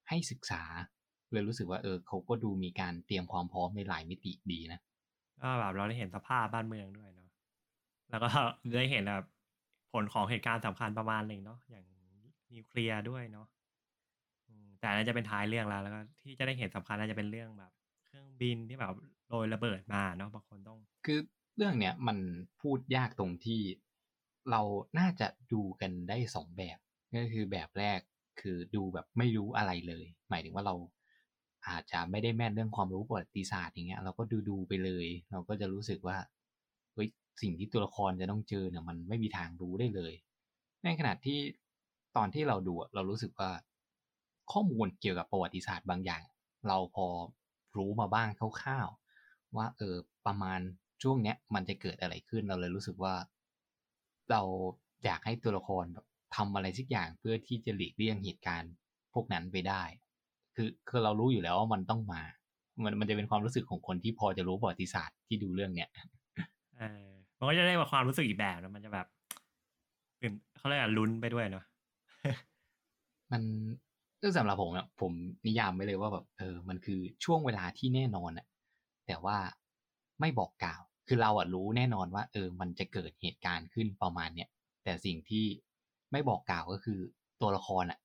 ให้ศึกษาเลยรู้สึกว่าเออเขาก็ดูมีการเตรียมความพร้อมในหลายมิติดีนะก็แบบเราได้เห็นสภาพบ้านเมืองด้วยเนาะแล้วก็ได้เห็นแบบผลของเหตุการณ์สำคัญประมาณหนึ่งเนาะอย่างนิวเคลียร์ด้วยเนาะอืมแต่อันนั้นจะเป็นท้ายเรื่องแล้ว แล้วก็ที่จะได้เห็นสำคัญน่าจะเป็นเรื่องแบบ เครื่องบินที่แบบโดยระเบิดมาเนาะบางคนต้อง คือเรื่องเนี้ยมันพูดยากตรงที่เราน่าจะดูกันได้สองแบบ ก็คือแบบแรก คือดูแบบไม่รู้อะไรเลย หมายถึงว่าเราอาจจะไม่ได้แม่นเรื่องความรู้ประวัติศาสตร์อย่างเงี้ย เราก็ดูดูไปเลย เราก็จะรู้สึกว่าเฮ้ยสิ่งที่ตัวละครจะต้องเจอเนี่ยมันไม่มีทางรู้ได้เลย ในขณะที่ตอนที่เราดูเรารู้สึกว่า ข้อมูลเกี่ยวกับประวัติศาสตร์บางอย่าง เราพอรู้มาบ้างคร่าวๆว่าเออประมาณช่วงเนี้ยมันจะเกิดอะไรขึ้นเราเลยรู้สึกว่า เราอยากให้ตัวละครแบบ ทำอะไรสักอย่างเพื่อที่จะหลีกเลี่ยงเหตุการณ์พวกนั้นไปได้ คือคือเรารู้อยู่แล้วว่ามันต้องมา มันมันจะเป็นความรู้สึกของคนที่พอจะรู้ประวัติศาสตร์ที่ดูเรื่องเนี้ยเออมันก็จะได้แบบความรู้สึกอีกแบบนะมันจะแบบตื่นเขาเรียกอะไรลุ้นไปด้วยเนาะมันซึ่งสำหรับผมอะผมนิยามไว้เลยว่าแบบเออ มันคือช่วงเวลาที่แน่นอนอะแต่ว่าไม่บอกกล่าว คือเราอะรู้แน่นอนว่า เออ มันจะเกิดเหตุการณ์ขึ้นประมาณเนี้ยแต่สิ่งที่ ไม่บอกกล่าวก็คือตัวละครอะ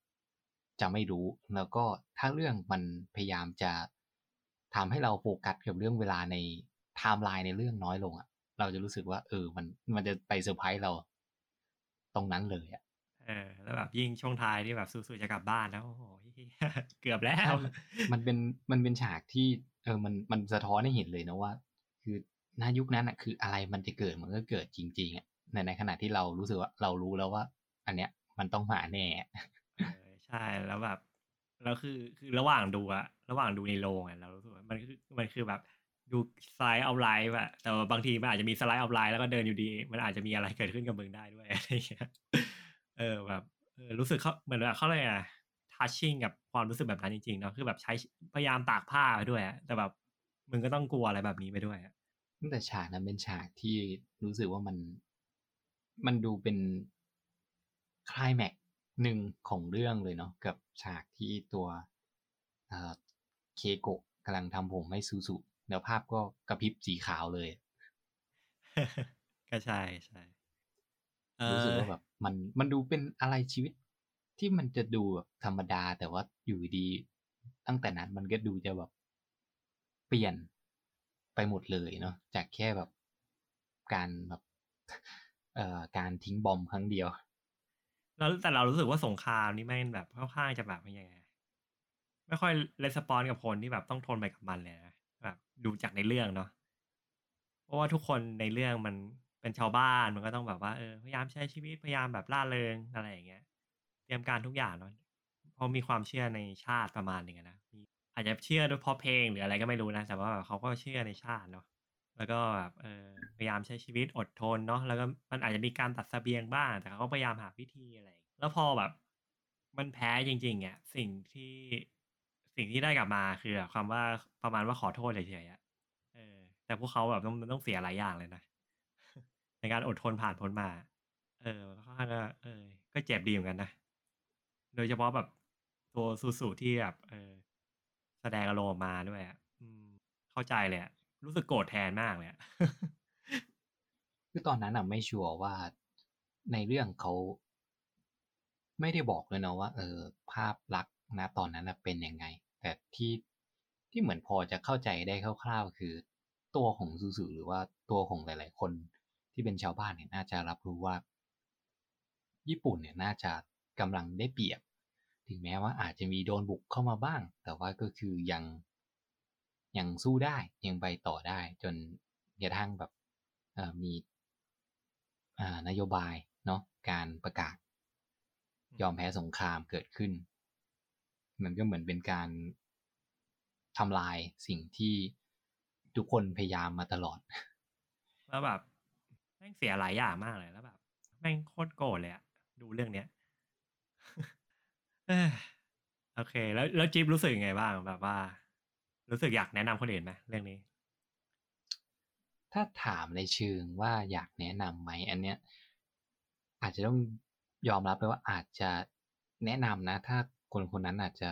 จะไม่รู้ แล้วก็ถ้าเรื่องมันพยายามจะทำให้เราโฟกัสกับเรื่องเวลาในไทม์ไลน์ในเรื่องน้อยลงอะเราจะรู้สึกว่า เออ มันมันจะไปเซอร์ไพรส์เรา ตรงนั้นเลยอะเออแล้วแบบยิ่งช่วงท้ายที่แบบซูซูจะกลับบ้านแล้วโอ้โหเกือบแล้วใช่มันเป็นมันเป็นฉากที่ เออมันมันสะท้อนให้เห็นเลยนะว่า คือณยุคนั้นอะ คืออะไรมันจะเกิดมันก็เกิดจริงๆอะในในขณะที่เรารู้สึกว่าเรารู้แล้วว่า อันเนี้ยมันต้องมาแน่เออใช่แล้วแบบแล้วคือคือระหว่างดูอะระหว่างดูในโรงอะเรารู้สึกว่ามันคือมันคือแบบดูสไลด์เอาไลน์อะแต่ว่าบางทีมันอาจจะมีสไลด์เอาไลน์แล้วก็เดินอยู่ดี มันอาจจะมีอะไรเกิดขึ้นกับมึงได้ด้วยอะไรอย่างเงี้ยเออแบบเออรู้สึกเขาเหมือนแบบเขาเลยอะทัชชิ่งกับความรู้สึกแบบนั้นจริงๆเนาะคือแบบใช้พยายามตากผ้าไปด้วยอะแต่แบบมึงก็ต้องกลัวอะไรแบบนี้ไปด้วยอะตั้งแต่ฉากนั้นเป็นฉากที่รู้สึกว่ามัน มันดูเป็น คลายแม็กซ์หนึ่งของเรื่องเลยเนาะกับฉากที่ตัวเอ่อเคโกะกำลังทำผมให้ซูซุแล้วภาพก็กระพริบสีขาวเลย ก็ใช่ใช่เอรู้สึกอว่าแบบมันมันดูเป็นอะไรชีวิตที่มันจะดูแบบธรรมดาแต่ว่าอยู่ดี ตั้งแต่นั้นมันก็ดูจะแบบเปลี่ยนไปหมดเลยเนาะจากแค่แบบการแบบเอ่อการทิ้งบอมครั้งเดียว แล้วแต่เรารู้สึกว่าสงครามนี่แม่งแบบค่อนข้างจะแบบยังไงไม่ค่อยレสปอนกับคนที่แบบต้องทนไปกับมันเลยนะแบบดูจากในเรื่องเนาะเพราะว่าทุกคนในเรื่องมันเป็นชาวบ้านมันก็ต้องแบบว่าเออพยายามใช้ชีวิตพยายามแบบล่าเริงอะไรอย่างเงี้ย เตรียมการทุกอย่างเนาะเพราะมีความเชื่อในชาติประมาณหนึ่งนะอาจจะเชื่อด้วยเพราะเพลงหรืออะไรก็ไม่รู้นะแต่ว่าเขาก็เชื่อในชาติเนาะ แล้วก็แบบเออพยายามใช้ชีวิตอดทนเนาะแล้วก็มันอาจจะมีการตัดเสบียงบ้าง แต่เขาก็พยายามหาวิธีอะไร แล้วพอแบบ มันแพ้จริงๆอะสิ่งที่สิ่งที่ได้กลับมาคือแบบคำว่าประมาณว่าขอโทษเฉยๆอะเออ แต่พวกเขาแบบต้องต้องเสียหลายอย่างเลยนะในการอดทนผ่านพ้นมา เออค่อนข้างก็เออ ก็เจ็บดีเหมือนกันนะโดยเฉพาะแบบตัวซูซูที่แบบเออ แสดงอารมณ์มาด้วยอะอืมเข้าใจเลยอะ รู้สึกโกรธแทนมากเลยอะคือตอนนั้นอะไม่ชัวร์ว่าในเรื่องเขาไม่ได้บอกเลยนะว่า เออ ภาพลักษณ์นะตอนนั้นเป็นยังไง แต่ที่ที่เหมือนพอจะเข้าใจได้คร่าวๆ คือ ตัวของซูซูหรือว่าตัวของหลาย ๆ คนที่เป็นชาวบ้านเนี่ยน่าจะรับรู้ว่า ญี่ปุ่นเนี่ยน่าจะกำลังได้เปรียบ ถึงแม้ว่าอาจจะมีโดนบุกเข้ามาบ้าง แต่ว่าก็คือยัง ยังสู้ได้ยังไปต่อได้จนกระทั่งแบบเอ่อมีอ่านโยบายเนาะการประกาศ ยอมแพ้สงครามเกิดขึ้น มันก็เหมือนเป็นการทำลายสิ่งที่ทุกคนพยายามมาตลอด แล้วแบบแม่งเสียหลายอย่างมากเลยแล้วแบบแม่งโคตรโกรธเลยอะดูเรื่องเนี้ยเอ้ยโอเค แล้วแล้วจิ๊บรู้สึกยังไงบ้างแบบว่า รู้สึกอยากแนะนำคนอื่นไหมเรื่องนี้ ถ้าถามในเชิงว่าอยากแนะนำไหมอันเนี้ยอาจจะต้องยอมรับไปว่าอาจจะแนะนำนะ ถ้าคนคนนั้นอาจจะ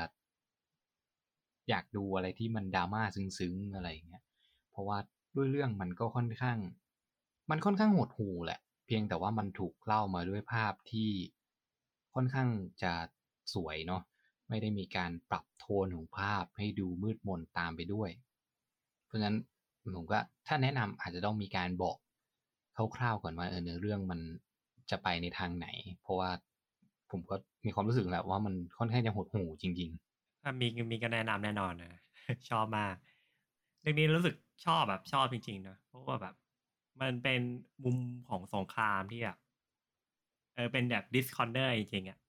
อยากดูอะไรที่มันดราม่าซึ้งๆอะไรอย่างเงี้ยเพราะว่าด้วยเรื่องมันก็ค่อนข้าง มันค่อนข้างหดหูแหละ เพียงแต่ว่ามันถูกเล่ามาด้วยภาพที่ค่อนข้างจะสวยเนาะ ไม่ได้มีการปรับโทนของภาพให้ดูมืดมนตามไปด้วย เพราะฉะนั้นผมก็ถ้าแนะนำอาจจะต้องมีการบอกคร่าวๆก่อนว่าเออเนื้อเรื่องมันจะไปในทางไหน เพราะว่าผมก็มีความรู้สึกแหละว่ามันค่อนข้างจะหดหู่จริงถ้ามีมีก็แนะนำแน่นอนนะชอบมากเรื่องนี้รู้สึกชอบแบบชอบจริงๆนะเพราะว่าแบบ มันเป็นมุมของสงครามที่แบบเออเป็นแบบ This Corner จริงๆอะ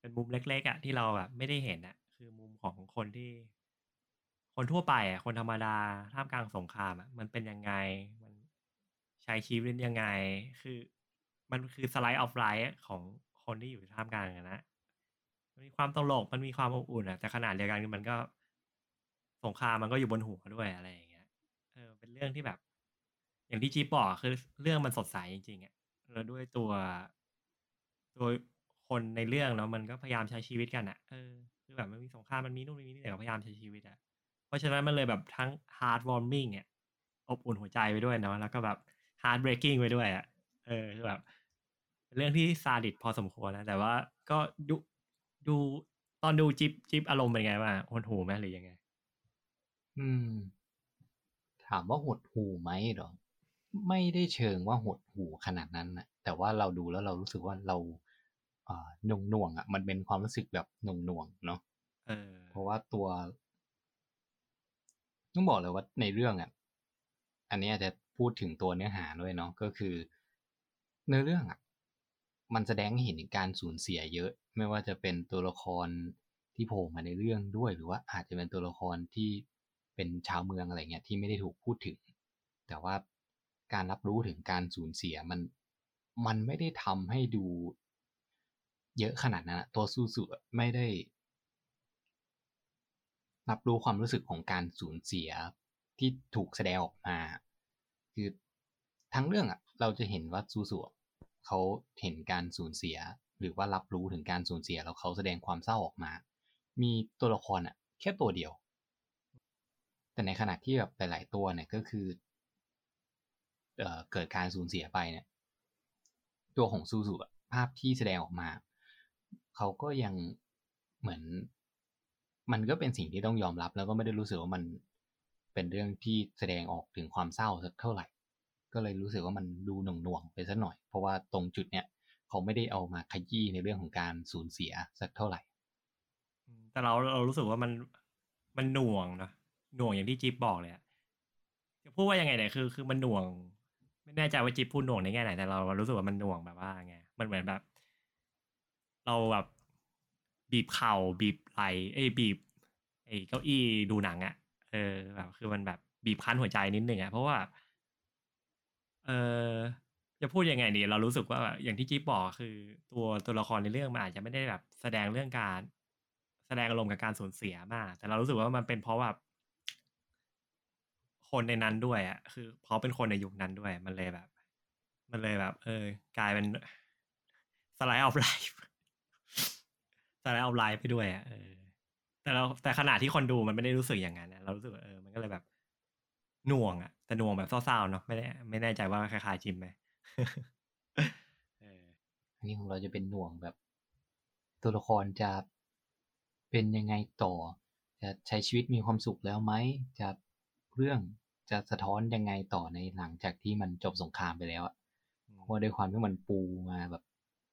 เป็นมุมเล็กๆอะที่เราแบบไม่ได้เห็นอะ คือมุมของคนที่ คนทั่วไปอะคนธรรมดาท่ามกลางสงครามอะมันเป็นยังไงมันใช้ชีวิตยังไง คือ มันคือสไลด์ออฟไลท์ของคนที่อยู่ท่ามกลางนะมันมีความตลกมันมีความอบอุ่นอะแต่ขนาดเดียวกันมันก็สงครามมันก็อยู่บนหัวด้วยอะไรอย่างเงี้ยเออเป็นเรื่องที่แบบ อย่างที่จีบอกคือเรื่องมันสดใสจริงๆอะแล้วด้วยตัวตัว คนในเรื่องเนาะมันก็พยายามใช้ชีวิตกันอะเออคือแบบมันมีสงครามมันมีนู่นมีนี่แต่ก็พยายามใช้ชีวิตอะเพราะฉะนั้นมันเลยแบบทั้ง hard warming อะอบอุ่นหัวใจไปด้วยเนาะแล้วก็แบบ hard breaking ไปด้วยอะเออคือแบบเป็นเรื่องที่ซาดิสพอสมควรนะแต่ว่าก็ดูดูตอนดูจิบจิบอารมณ์เป็นไงบ้างหดหูไหมหรือยังไง อืม ถามว่าหดหูไหมหรอ ไม่ได้เชิงว่าหดหูขนาดนั้นนะแต่ว่าเราดูแล้วเรารู้สึกว่าเรา หน่วงหน่วงๆอะ มันเป็นความรู้สึกแบบหน่วงหน่วงๆเนาะเออเพราะว่าตัวต้องบอกเลยว่าในเรื่องอะ อันนี้อาจจะพูดถึงตัวเนื้อหาด้วยเนาะก็คือ เนื้อเรื่องอะ มันแสดงให้เห็นถึงการสูญเสียเยอะ ไม่ว่าจะเป็นตัวละครที่โผล่มาในเรื่องด้วย หรือว่าอาจจะเป็นตัวละครที่เป็นชาวเมืองอะไรเงี้ยที่ไม่ได้ถูกพูดถึง แต่ว่าการรับรู้ถึงการสูญเสียมัน มันไม่ได้ทำให้ดู เยอะขนาดนั้นอะตัวซูซูไม่ได้ รับรู้ความรู้สึกของการสูญเสียที่ถูกแสดงออกมา คือทั้งเรื่องอะเราจะเห็นว่าซูซูเขาเห็นการสูญเสีย หรือว่ารับรู้ถึงการสูญเสียแล้วเขาแสดงความเศร้าออกมา มีตัวละครอะแค่ตัวเดียว แต่ในขณะที่แบบหลาย ๆ ตัวเนี่ยก็คือเอ่อเกิดการสูญเสียไปเนี่ย ตัวของซูซูภาพที่แสดงออกมา เขาก็ยังเหมือน มันก็เป็นสิ่งที่ต้องยอมรับ แล้วก็ไม่ได้รู้สึกว่ามันเป็นเรื่องที่แสดงออกถึงความเศร้าสักเท่าไหร่ ก็เลยรู้สึกว่ามันดูหน่วงๆไปสักหน่อย เพราะว่าตรงจุดเนี้ยเขาไม่ได้เอามาขยี้ในเรื่องของการสูญเสียสักเท่าไหร่ แต่เราเรารู้สึกว่ามันมันหน่วงเนะหน่วงอย่างที่จิ๊บบอกเลยจะพูดว่ายังไงเนี่ยคือ คือมันหน่วง ไม่แน่ใจว่าจิ๊บพูดหน่วงในแง่ไหนแต่เรารู้สึกว่ามันหน่วงแบบว่าไงมันเหมือนแบบ เราแบบบีบเข่าบีบไหลเอ้บีบไอ้เก้าอี้ดูหนังอะเออแบบคือมันแบบบีบคั้นหัวใจนิดหนึ่งอะเพราะว่า เออจะพูดยังไงดีเรารู้สึกว่าแบบอย่างที่จิ๊บบอกคือตัวตัวละครในเรื่องมันอาจจะไม่ได้แบบแสดงเรื่องการ แสดงอารมณ์กับการสูญเสียมาก แต่เรารู้สึกว่ามันเป็นเพราะแบบคนในนั้นด้วยอะคือเพราะเป็นคนในยุคนั้นด้วย มันเลยแบบ มันเลยแบบ เออ กลายเป็น slice of life slice of life ไปด้วยอะเออแต่เราแต่ขณะที่คนดูมันไม่ได้รู้สึกอย่างนั้นนะเรารู้สึกว่าเออมันก็เลยแบบหน่วงอะแต่หน่วงแบบเศร้าๆเนาะไม่ได้ไม่แน่ใจว่าคล้ายๆจิ๊บไหมเอออันนี้ของเราจะเป็นหน่วงแบบ ตัวละครจะเป็นยังไงต่อ จะใช้ชีวิตมีความสุขแล้วไหมจะเรื่องจะสะท้อนยังไงต่อในหลังจากที่มันจบสงครามไปแล้วอะเพราะว่าด้วยความที่มันปูมาแบบ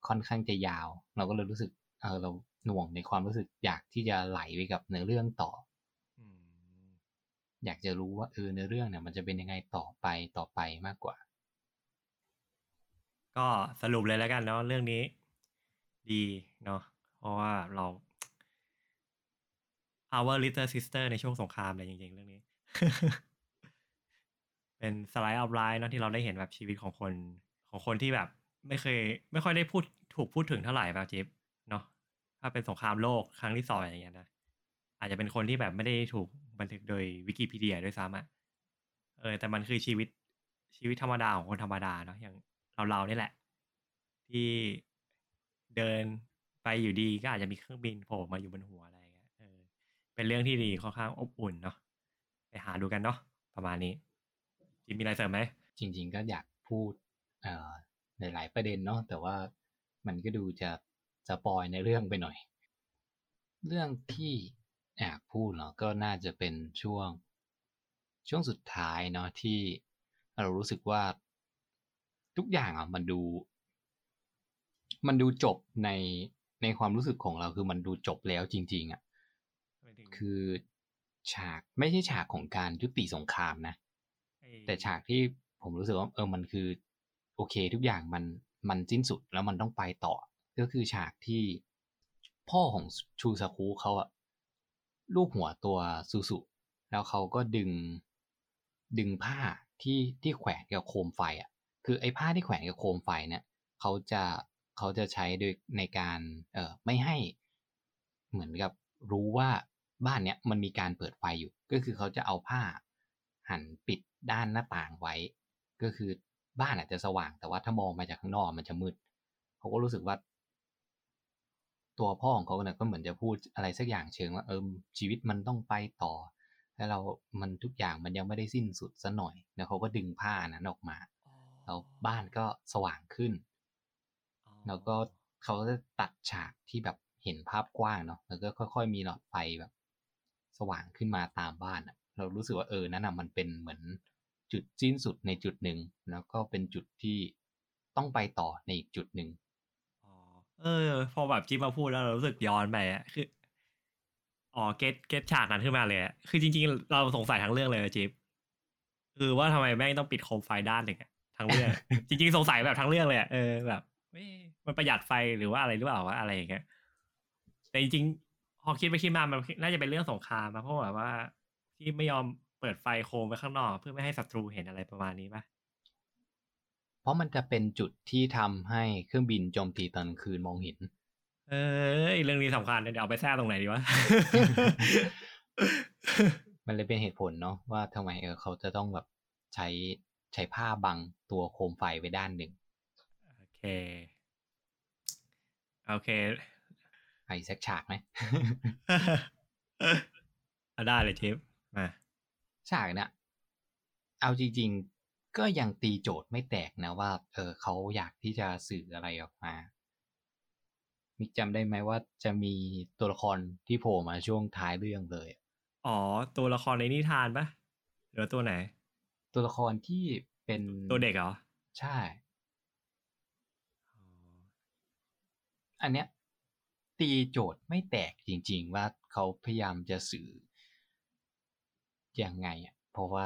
ค่อนข้างจะยาว เราก็เลยรู้สึก เออเรา หน่วงในความรู้สึกอยากที่จะไหลไปกับเนื้อเรื่องต่ออืมอยากจะรู้ว่าเออเนื้อเรื่องเนี่ยมันจะเป็นยังไงต่อไปต่อไปมากกว่า ก็สรุปเลยแล้วกันเนาะเรื่องนี้ ดีเนาะเพราะว่าเรา our little sister ในช่วงสงครามเลยจริงๆ เรื่องนี้ เป็นสไลด์ออฟไลน์เนาะที่เราได้เห็นแบบชีวิตของคน ของคนที่แบบ ไม่เคย ไม่ค่อยได้พูดถูกพูดถึงเท่าไหร่แบบจิ๊บเนาะ ถ้าเป็นสงครามโลกครั้งที่สองอย่างเงี้ยนะอาจจะเป็นคนที่แบบไม่ได้ถูกบันทึกโดยวิกิพีเดียด้วยซ้ำอะเออ แต่มันคือชีวิตชีวิตธรรมดาของคนธรรมดาเนาะอย่างเราเราๆนี่แหละ ที่เดินไปอยู่ดีก็อาจจะมีเครื่องบินโผล่มาอยู่บนหัวอะไรเงี้ยเออ เป็นเรื่องที่ดีค่อนข้างอบอุ่นเนาะไปหาดูกันเนาะประมาณนี้จิมมีอะไรเสริมไหมจริง ๆ ก็อยากพูดเอ่อในหลายประเด็นเนาะแต่ว่ามันก็ดูจะ จะปอยในเรื่องไปหน่อย เรื่องที่อยากพูดเนาะก็น่าจะเป็นช่วง ช่วงสุดท้ายเนาะที่เรารู้สึกว่าทุกอย่างอะมันดู มันดูจบในในความรู้สึกของเราคือมันดูจบแล้วจริง ๆอะไม่ถึงคือฉากไม่ใช่ฉากของการยุติสงครามนะไอ้แต่ฉากที่ผมรู้สึกว่าเออมันคือ โอเคทุกอย่างมันมันสิ้นสุดแล้วมันต้องไปต่อ ก็คือฉากที่พ่อของชูซาคุเขาอะลูบหัวตัวซูซุแล้วเขาก็ดึง ดึงผ้าที่ที่แขวนกับโคมไฟอะคือไอ้ผ้าที่แขวนกับโคมไฟเนี่ยเขาจะเขาจะใช้โดยในการเอ่อไม่ให้เหมือนกับรู้ว่าบ้านเนี้ยมันมีการเปิดไฟอยู่ ก็คือเขาจะเอาผ้า หันปิดด้านหน้าต่างไว้ ก็คือบ้านอาจจะสว่างแต่ว่าถ้ามองมาจากข้างนอกมันจะมืดเขาก็รู้สึกว่า ตัวพ่อของเขาเนี่ยก็เหมือนจะพูดอะไรสักอย่างเชิงว่าเออชีวิตมันต้องไปต่อ แล้วเรามันทุกอย่างมันยังไม่ได้สิ้นสุดซะหน่อยแล้วเขาก็ดึงผ้านั้นออกมาแล้วบ้านก็สว่างขึ้นอ๋อแล้วก็เขาก็จะตัดฉากที่แบบเห็นภาพกว้างเนาะแล้วก็ค่อย ๆ มีหลอดไฟแบบ สว่างขึ้นมาตามบ้านอะเรารู้สึกว่าเออนั่นอะมันเป็นเหมือนจุดสิ้นสุดในจุดหนึ่ง แล้วก็เป็นจุดที่ต้องไปต่อในอีกจุดหนึ่งอ๋อ เออ พอแบบจิ๊บมาพูดแล้วเรารู้สึกย้อนไปอะคือ อ๋อเก็ตเก็ตฉากนั้นขึ้นมาเลยอะคือจริง ๆ เราสงสัยทั้งเรื่องเลยอะจิ๊บคือว่าทำไมแม่งต้องปิดโคมไฟด้านหนึ่งอะทั้งเรื่อง จริง ๆ สงสัยแบบทั้งเรื่องเลยอะเออแบบเอ๊ะมันประหยัดไฟหรือว่าอะไรหรือเปล่าวะอะไรอย่างเงี้ยแต่จริงๆพอคิดไปคิดมามันน่าจะเป็นเรื่องสงครามนะเพราะแบบว่า ที่ไม่ยอมเปิดไฟโคมไว้ข้างนอก เพื่อไม่ให้ศัตรูเห็นอะไรประมาณนี้ปะเพ ราะมันจะเป็นจุดที่ทำให้เครื่องบินโจมตีตอนกลางคืนมองเห็น เออเรื่องนี้สำคัญเดี๋ยวเอาไปแทรกตรงไหนดีวะ มันเลยเป็นเหตุผลเนาะว่าทำไมเออเขาจะต้องแบบใช้ใช้ผ้าบังตัวโคมไฟไว้ด้านหนึ่ง โอเค โอเคไอ้แซกฉากไหมเอาได้เลยทิปมาฉากเนี่ยเอาจริงๆ ก็ยังตีโจทย์ไม่แตกนะว่า เออเขาอยากที่จะสื่ออะไรออกมา มิกจำได้ไหมว่าจะมีตัวละครที่โผล่มาช่วงท้ายเรื่องเลย อ๋อ ตัวละครในนิทานปะหรือว่าตัวไหน ตัวละครที่เป็นตัวเด็กเหรอ ใช่ อันเนี้ย ตีโจทย์ไม่แตกจริง ๆ ว่าเขาพยายามจะสื่อยังไงอะ เพราะว่า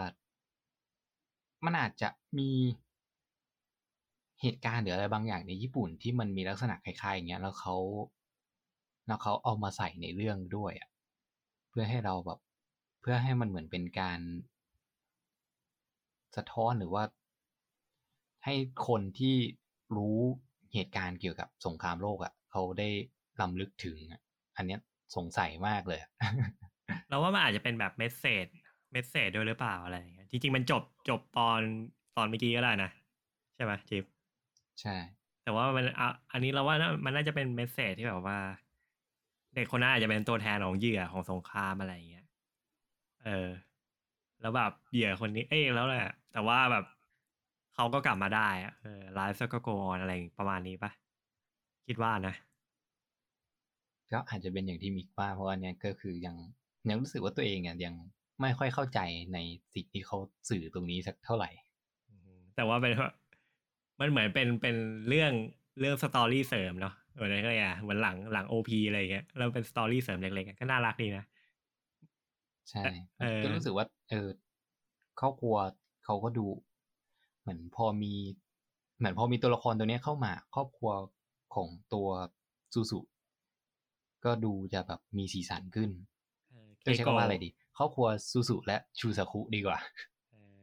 มันอาจจะมีเหตุการณ์หรืออะไรบางอย่างในญี่ปุ่นที่มันมีลักษณะคล้ายๆอย่างเงี้ยแล้วเขาแล้วเขาเอามาใส่ในเรื่องด้วยอะเพื่อให้เราแบบ เพื่อให้มันเหมือนเป็นการ สะท้อนหรือว่า ให้คนที่รู้เหตุการณ์เกี่ยวกับสงครามโลกอะเขาได้รำลึกถึงอะอันเนี้ยสงสัยมากเลยเราว่ามันอาจจะเป็นแบบ message message ด้วยหรือเปล่าอะไรอย่างเงี้ยจริงๆมันจบจบตอนตอนเมื่อกี้ก็ได้นะ ใช่ไหมจิ๊บใช่ แต่ว่ามันอะอันนี้เราว่าน่ามันน่าจะเป็น message ที่แบบว่า เด็กคนนั้นอาจจะเป็นตัวแทนของเหยื่อของสงครามอะไรอย่างเงี้ยเออ แล้วแบบเหยื่อคนนี้ เอ้ยแล้วแหละแต่ว่าแบบเขาก็กลับมาได้อะเออไลฟ์ก็โกอนอะไรประมาณนี้ปะคิดว่านะก็อาจจะเป็นอย่างที่มิกว่าเพราะว่าเนี้ยก็คือยังยังรู้สึกว่าตัวเองอะยัง ไม่ค่อยเข้าใจในสิ่งที่เขาสื่อตรงนี้สักเท่าไหร่อืมแต่ว่าเป็นมันเหมือนเป็นเป็นเรื่องเรื่อง story เสริมเนาะเหมือนอะไรอะเหมือนหลังหลัง OP อะไรอย่างเงี้ยแล้วเป็น story เสริมเล็กๆก็น่ารักดีนะใช่เออก็รู้สึกว่า เออครอบครัวเขาก็ดู เหมือนพอมีเหมือนพอมีตัวละครตัวเนี้ยเข้ามา ครอบครัวของตัวซูซูก็ดูจะแบบมีสีสันขึ้นเออจะใช้คำว่าอะไรดี ครอบครัวซูซูและชูซาคุดีกว่าเออ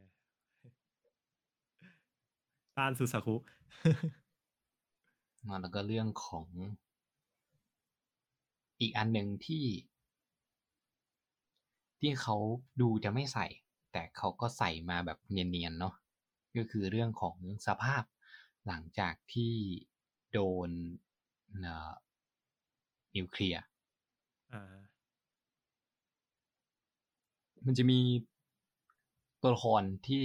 บ้านซูซาคุมาแล้วก็เรื่องของ อีกอันหนึ่งที่ ที่เขาดูจะไม่ใส่ แต่เขาก็ใส่มาแบบเนียนๆเนาะก็คือเรื่องของสภาพหลังจากที่โดนเอ่อนิวเคลียร์อ่า มันจะมีตัวละครที่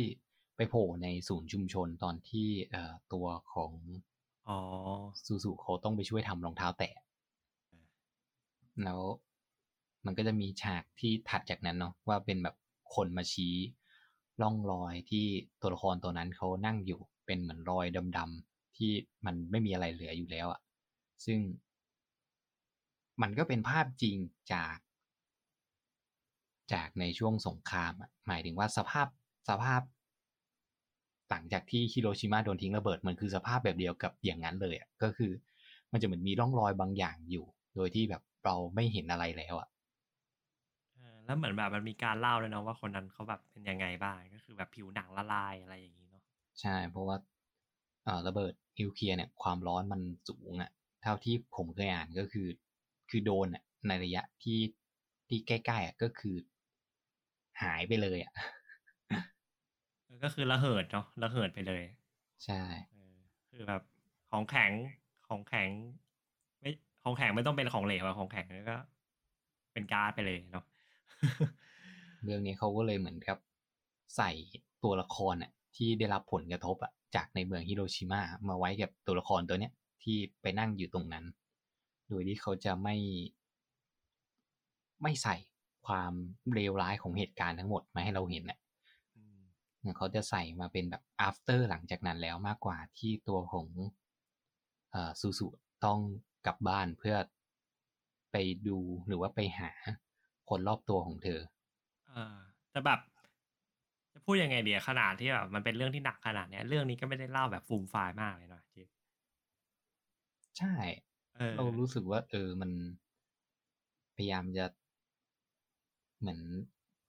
ไปโผล่ในศูนย์ชุมชนตอนที่เอ่อตัวของอ๋อซูซูเขาต้องไปช่วยทำรองเท้าแตะแล้วมันก็จะมีฉากที่ถัดจากนั้นเนาะว่าเป็นแบบคนมาชี้ร่องรอยที่ตัวละครตัวนั้นเขานั่งอยู่เป็นเหมือนรอยดำๆที่มันไม่มีอะไรเหลืออยู่แล้วอะซึ่งมันก็เป็นภาพจริงจาก จากในช่วงสงครามอะหมายถึงว่าสภาพสภาพ หลังจากที่ฮิโรชิมาโดนทิ้งระเบิดมันคือสภาพแบบเดียวกับอย่างนั้นเลยอะก็คือ มันจะเหมือนมีร่องรอยบางอย่างอยู่ โดยที่แบบเราไม่เห็นอะไรแล้วอะเออแล้วเหมือนแบบมันมีการเล่าเลยเนาะว่าคนนั้นเขาแบบเป็นยังไงบ้างก็คือแบบผิวหนังละลายอะไรอย่างนี้เนาะใช่ เพราะว่าเอ่อระเบิดนิวเคลียร์เนี่ยความร้อนมันสูงอะเท่าที่ผมเคยอ่านก็คือ คือโดนอะในระยะที่ที่ใกล้ๆอะก็คือ หายไปเลยอะเออก็คือระเหิดเนาะระเหิดไปเลย ใช่เออคือแบบของแข็งของแข็ง ไม่ของแข็งไม่ต้องเป็นของเหลวอะของแข็งแล้วก็ เป็นก๊าซไปเลยเนาะเรื่องนี้เขาก็เลยเหมือนกับ ใส่ตัวละครอะที่ได้รับผลกระทบอะจากในเมืองฮิโรชิมามาไว้กับตัวละครตัวเนี้ยที่ไปนั่งอยู่ตรงนั้น โดยที่เขาจะไม่ ไม่ใส่ ความเลวร้ายของเหตุการณ์ทั้งหมดมาให้เราเห็นอะอืมเนี่ยเขาจะใส่มาเป็นแบบ after หลังจากนั้นแล้วมากกว่าที่ตัวของเอ่อซูซูต้องกลับบ้านเพื่อไปดูหรือว่าไปหาคนรอบตัวของเธออ่าแต่แบบจะพูดยังไงเดียขนาดที่แบบมันเป็นเรื่องที่หนักขนาดเนี้ย เรื่องนี้ก็ไม่ได้เล่าแบบฟูมไฟายมากเลยเนาะจิ๊บใช่เออเรารู้สึกว่า เออมันพยายามจะ เหมือน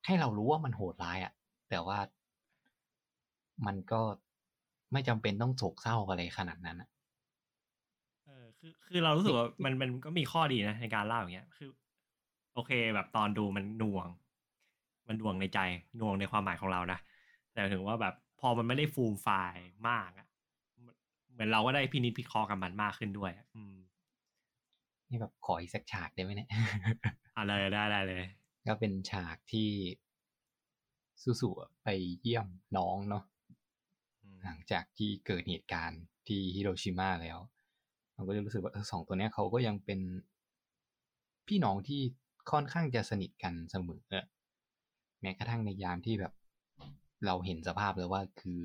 ให้เรารู้ว่ามันโหดร้ายอะแต่ว่ามันก็ไม่จำเป็นต้องโศกเศร้าอะไรขนาดนั้นอะเออคือคือเรารู้สึกว่ามันมันก็มีข้อดีนะในการเล่าอย่างเงี้ย คือ โอเค แบบตอนดูมันหน่วง มันหน่วงในใจหน่วงในความหมายของเรานะแต่ถึงว่าแบบพอมันไม่ได้ฟูมไฟล์มากอะเหมือนเราก็ได้พินิจพิเคราะห์กับมันมากขึ้นด้วยอะอืม นี่แบบขออีกสักฉากได้ไหมเนี่ยอะไรได้ได้เลย ก็เป็นฉากที่ซูซูไปเยี่ยมน้องเนาะอืมหลังจากที่เกิดเหตุการณ์ที่ฮิโรชิมาแล้วเราก็จะรู้สึกว่าเออสองตัวเนี้ยเขาก็ยังเป็นพี่น้องที่ค่อนข้างจะสนิทกันเสมอแม้กระทั่งในยามที่แบบ เราเห็นสภาพแล้วว่าคือ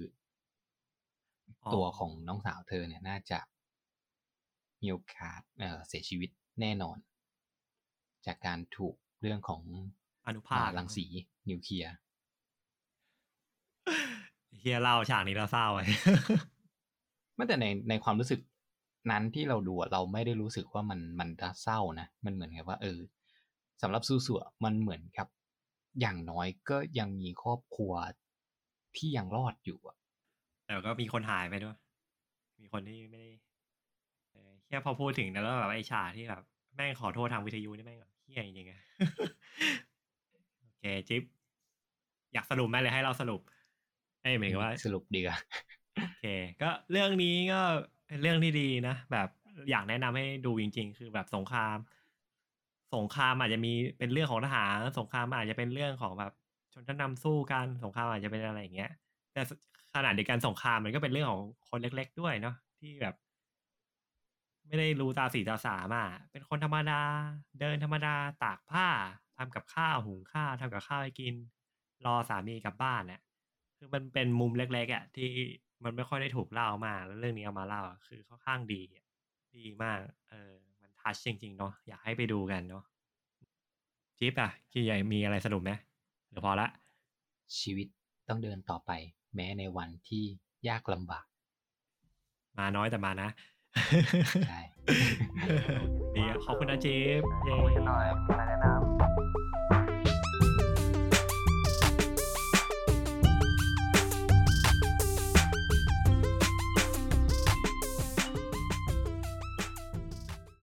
อตัวของน้องสาวเธอเนี่ยน่าจะมีโอกาสเอ่อเสียชีวิตแน่นอน จากการถูก เรื่องของอนุภาครังสีนิวเคลียร์เฮียเล่าฉากนี้เราเศร้าไว้ไม่แต่ในในความรู้สึกนั้นที่เราดูอะเราไม่ได้รู้สึกว่ามันมันจะเศร้านะ มันเหมือนกับว่า เออสำหรับซูซัวมันเหมือนกับ อย่างน้อยก็ยังมีครอบครัวที่ยังรอดอยู่อะแต่ก็มีคนหายไปด้วย มีคนที่ไม่ได้เออแค่พอพูดถึงแล้วแบบไอ้ฉากที่แบบแม่งขอโทษทางวิทยุนี่แม่งแบบ เฮี้ยจริงๆอะโอเคจิ๊บอยากสรุปไหมเลยให้เราสรุปเอ้ยหมายถึงว่าสรุปดีกว่าโอเค ก็เรื่องนี้ก็เป็นเรื่องที่ดีนะแบบอยากแนะนำให้ดูจริง ๆ คือแบบสงคราม สงครามอาจจะมีเป็นเรื่องของทหารสงครามอาจจะเป็นเรื่องของแบบชนชั้นนำสู้กันสงครามอาจจะเป็นอะไรอย่างเงี้ยแต่ขนาดเดียวกันสงครามมันก็เป็นเรื่องของคนเล็ก ๆ ด้วยเนาะที่แบบ ไม่ได้รู้ตาสีตาสามอะเป็นคนธรรมดา เดินธรรมดาตากผ้าทำกับข้าวหุงข้าวทำกับข้าวให้กิน รอสามีกลับบ้านเนี่ยคือมันเป็นมุมเล็กๆอะที่มันไม่ค่อยได้ถูกเล่ามากแล้วเรื่องนี้เอามาเล่าอะคือค่อนข้างดีอะดีมาก เออ มันทัชจริง ๆ เนาะอยากให้ไปดูกันเนาะจิ๊บอะกี่ใหญ่มีอะไรสรุปไหมหรือพอละ ชีวิตต้องเดินต่อไป แม้ในวันที่ยากลำบาก มาน้อยแต่มานะ ใช่ดีอะขอบคุณนะจิ๊บเย้